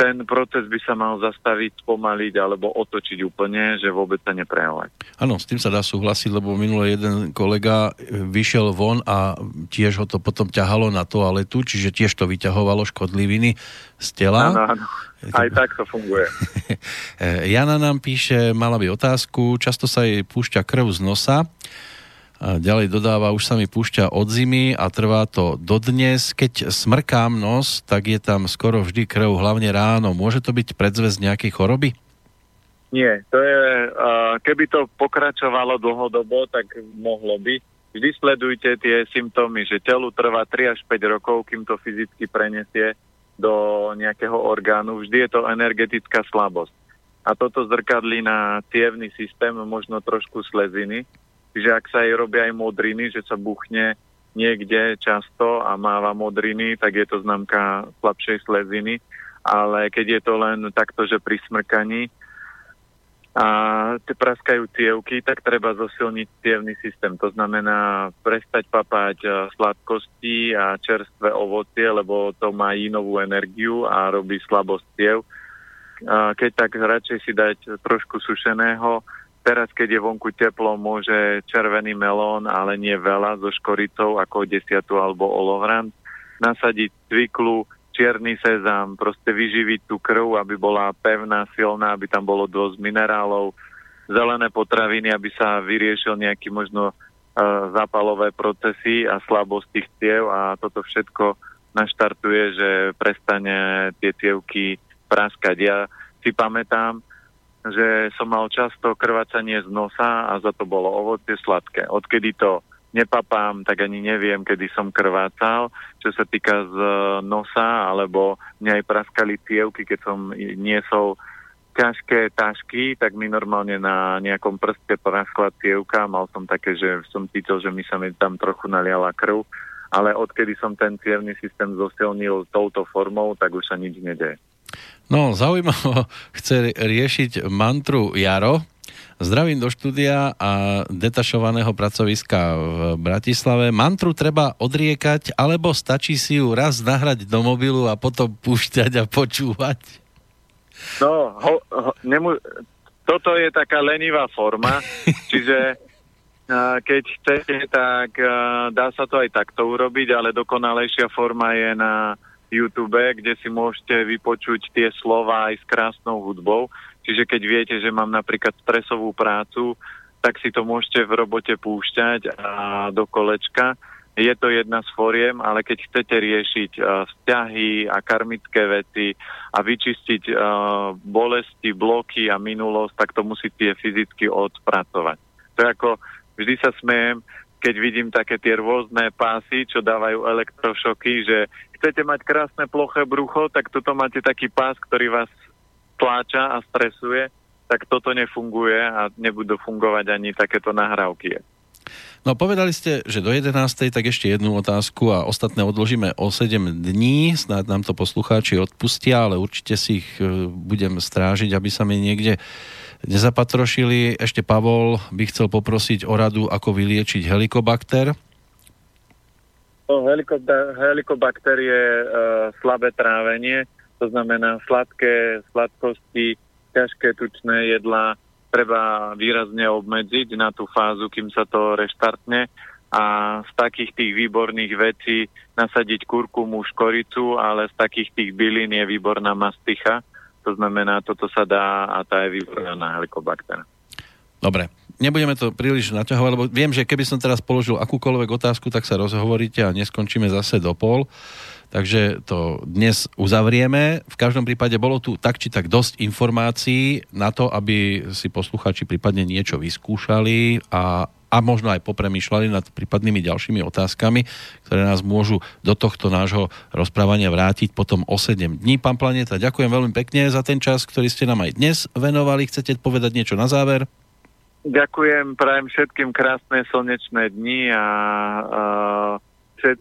ten proces by sa mal zastaviť, spomaliť alebo otočiť úplne, že vôbec sa neprejavovať. Áno, s tým sa dá súhlasiť, lebo minulé jeden kolega vyšiel von a tiež ho to potom ťahalo na toaletu, čiže tiež to vyťahovalo škodliviny z tela. Áno, áno. Aj tak to funguje. Jana nám píše, mala by otázku, často sa jej púšťa krv z nosa, ďalej dodáva, už sa mi púšťa od zimy a trvá to dodnes. Keď smrkám nos, tak je tam skoro vždy krv, hlavne ráno. Môže to byť predzvesť nejakej choroby? Nie, to je, keby to pokračovalo dlhodobo, tak mohlo by. Vždy sledujte tie symptómy, že telu trvá 3 až 5 rokov, kým to fyzicky prenesie do nejakého orgánu. Vždy je to energetická slabosť. A toto zrkadlí na cievný systém, možno trošku sleziny Čiže ak sa jej robia aj modriny, že sa buchne niekde často a máva modriny, tak je to známka slabšej sleziny. Ale keď je to len takto, že pri smrkaní a praskajú cievky, tak treba zosilniť cievný systém. To znamená prestať papať sladkosti a čerstvé ovocie, lebo to má inovú energiu a robí slabosť ciev. Keď tak radšej si dať trošku sušeného, Teraz, keď je vonku teplo, môže červený melón, ale nie veľa, so škoricou ako desiatu alebo olovrant, nasadiť cviklu, čierny sezam, proste vyživiť tú krv, aby bola pevná, silná, aby tam bolo dosť minerálov, zelené potraviny, aby sa vyriešil nejaký možno uh, zápalové procesy a slabosť tých ciev a toto všetko naštartuje, že prestane tie cievky praskať. Ja si pamätám, že som mal často krvácanie z nosa a za to bolo ovocie sladké. Odkedy to nepapám, tak ani neviem, kedy som krvácal. Čo sa týka z nosa, alebo mňa aj praskali cievky, keď som niesol ťažké tašky, tak mi normálne na nejakom prste praskla cievka. Mal som také, že som cítil, že mi sa mi tam trochu naliala krv. Ale odkedy som ten cievný systém zosilnil touto formou, tak už sa nič nedeje. No, zaujímavo chce riešiť mantru Jaro. Zdravím do štúdia a detašovaného pracoviska v Bratislave. Mantru treba odriekať, alebo stačí si ju raz nahrať do mobilu a potom púšťať a počúvať? No, ho, ho, nemu, toto je taká lenivá forma, čiže keď chcete, tak dá sa to aj takto urobiť, ale dokonalejšia forma je na YouTube, kde si môžete vypočuť tie slova aj s krásnou hudbou. Čiže keď viete, že mám napríklad stresovú prácu, tak si to môžete v robote púšťať a do kolečka. Je to jedna z foriem, ale keď chcete riešiť uh, vzťahy a karmické veci a vyčistiť uh, bolesti, bloky a minulosť, tak to musíte fyzicky odpracovať. To je ako, vždy sa smejem, keď vidím také tie rôzne pásy, čo dávajú elektrošoky, že chcete mať krásne ploché brucho, tak toto máte taký pás, ktorý vás tláča a stresuje, tak toto nefunguje a nebudú fungovať ani takéto nahrávky. No povedali ste, že do 11. tak ešte jednu otázku a ostatné odložíme o 7 dní. Snáď nám to poslucháči odpustia, ale určite si ich e, budem strážiť, aby sa mi niekde nezapatrošili. Ešte Pavol by chcel poprosiť o radu, ako vyliečiť helikobakter. No, helikobakter je uh, slabé trávenie, to znamená sladké sladkosti, ťažké tučné jedlá treba výrazne obmedziť na tú fázu, kým sa to reštartne a z takých tých výborných vecí nasadiť kurkumu, škoricu, ale z takých tých bylín je výborná masticha. To znamená, toto sa dá a tá je výborná na helikobakter. Dobre, nebudeme to príliš naťahovať, lebo viem, že keby som teraz položil akúkoľvek otázku, tak sa rozhovoríte a neskončíme zase do pol. Takže to dnes uzavrieme. V každom prípade bolo tu tak či tak dosť informácií na to, aby si posluchači prípadne niečo vyskúšali a, a možno aj popremýšľali nad prípadnými ďalšími otázkami, ktoré nás môžu do tohto nášho rozprávania vrátiť potom o 7 dní. Pán Planeta, ďakujem veľmi pekne za ten čas, ktorý ste nám aj dnes venovali. Chcete povedať niečo na záver? Ďakujem, prajem všetkým krásne slnečné dni a uh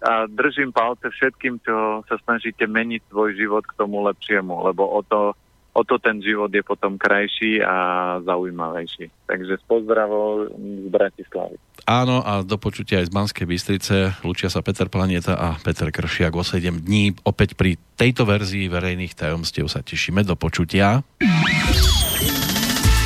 a držím palce všetkým, čo sa snažíte meniť svoj život k tomu lepšiemu, lebo o to, o to ten život je potom krajší a zaujímavejší. Takže s pozdravou z Bratislavy. Áno, a do počutia aj z Banskej Bystrice. Lučia sa Peter Planieta a Peter Kršiak o 7 dní. Opäť pri tejto verzii verejných tajomstiev sa tešíme. Do počutia.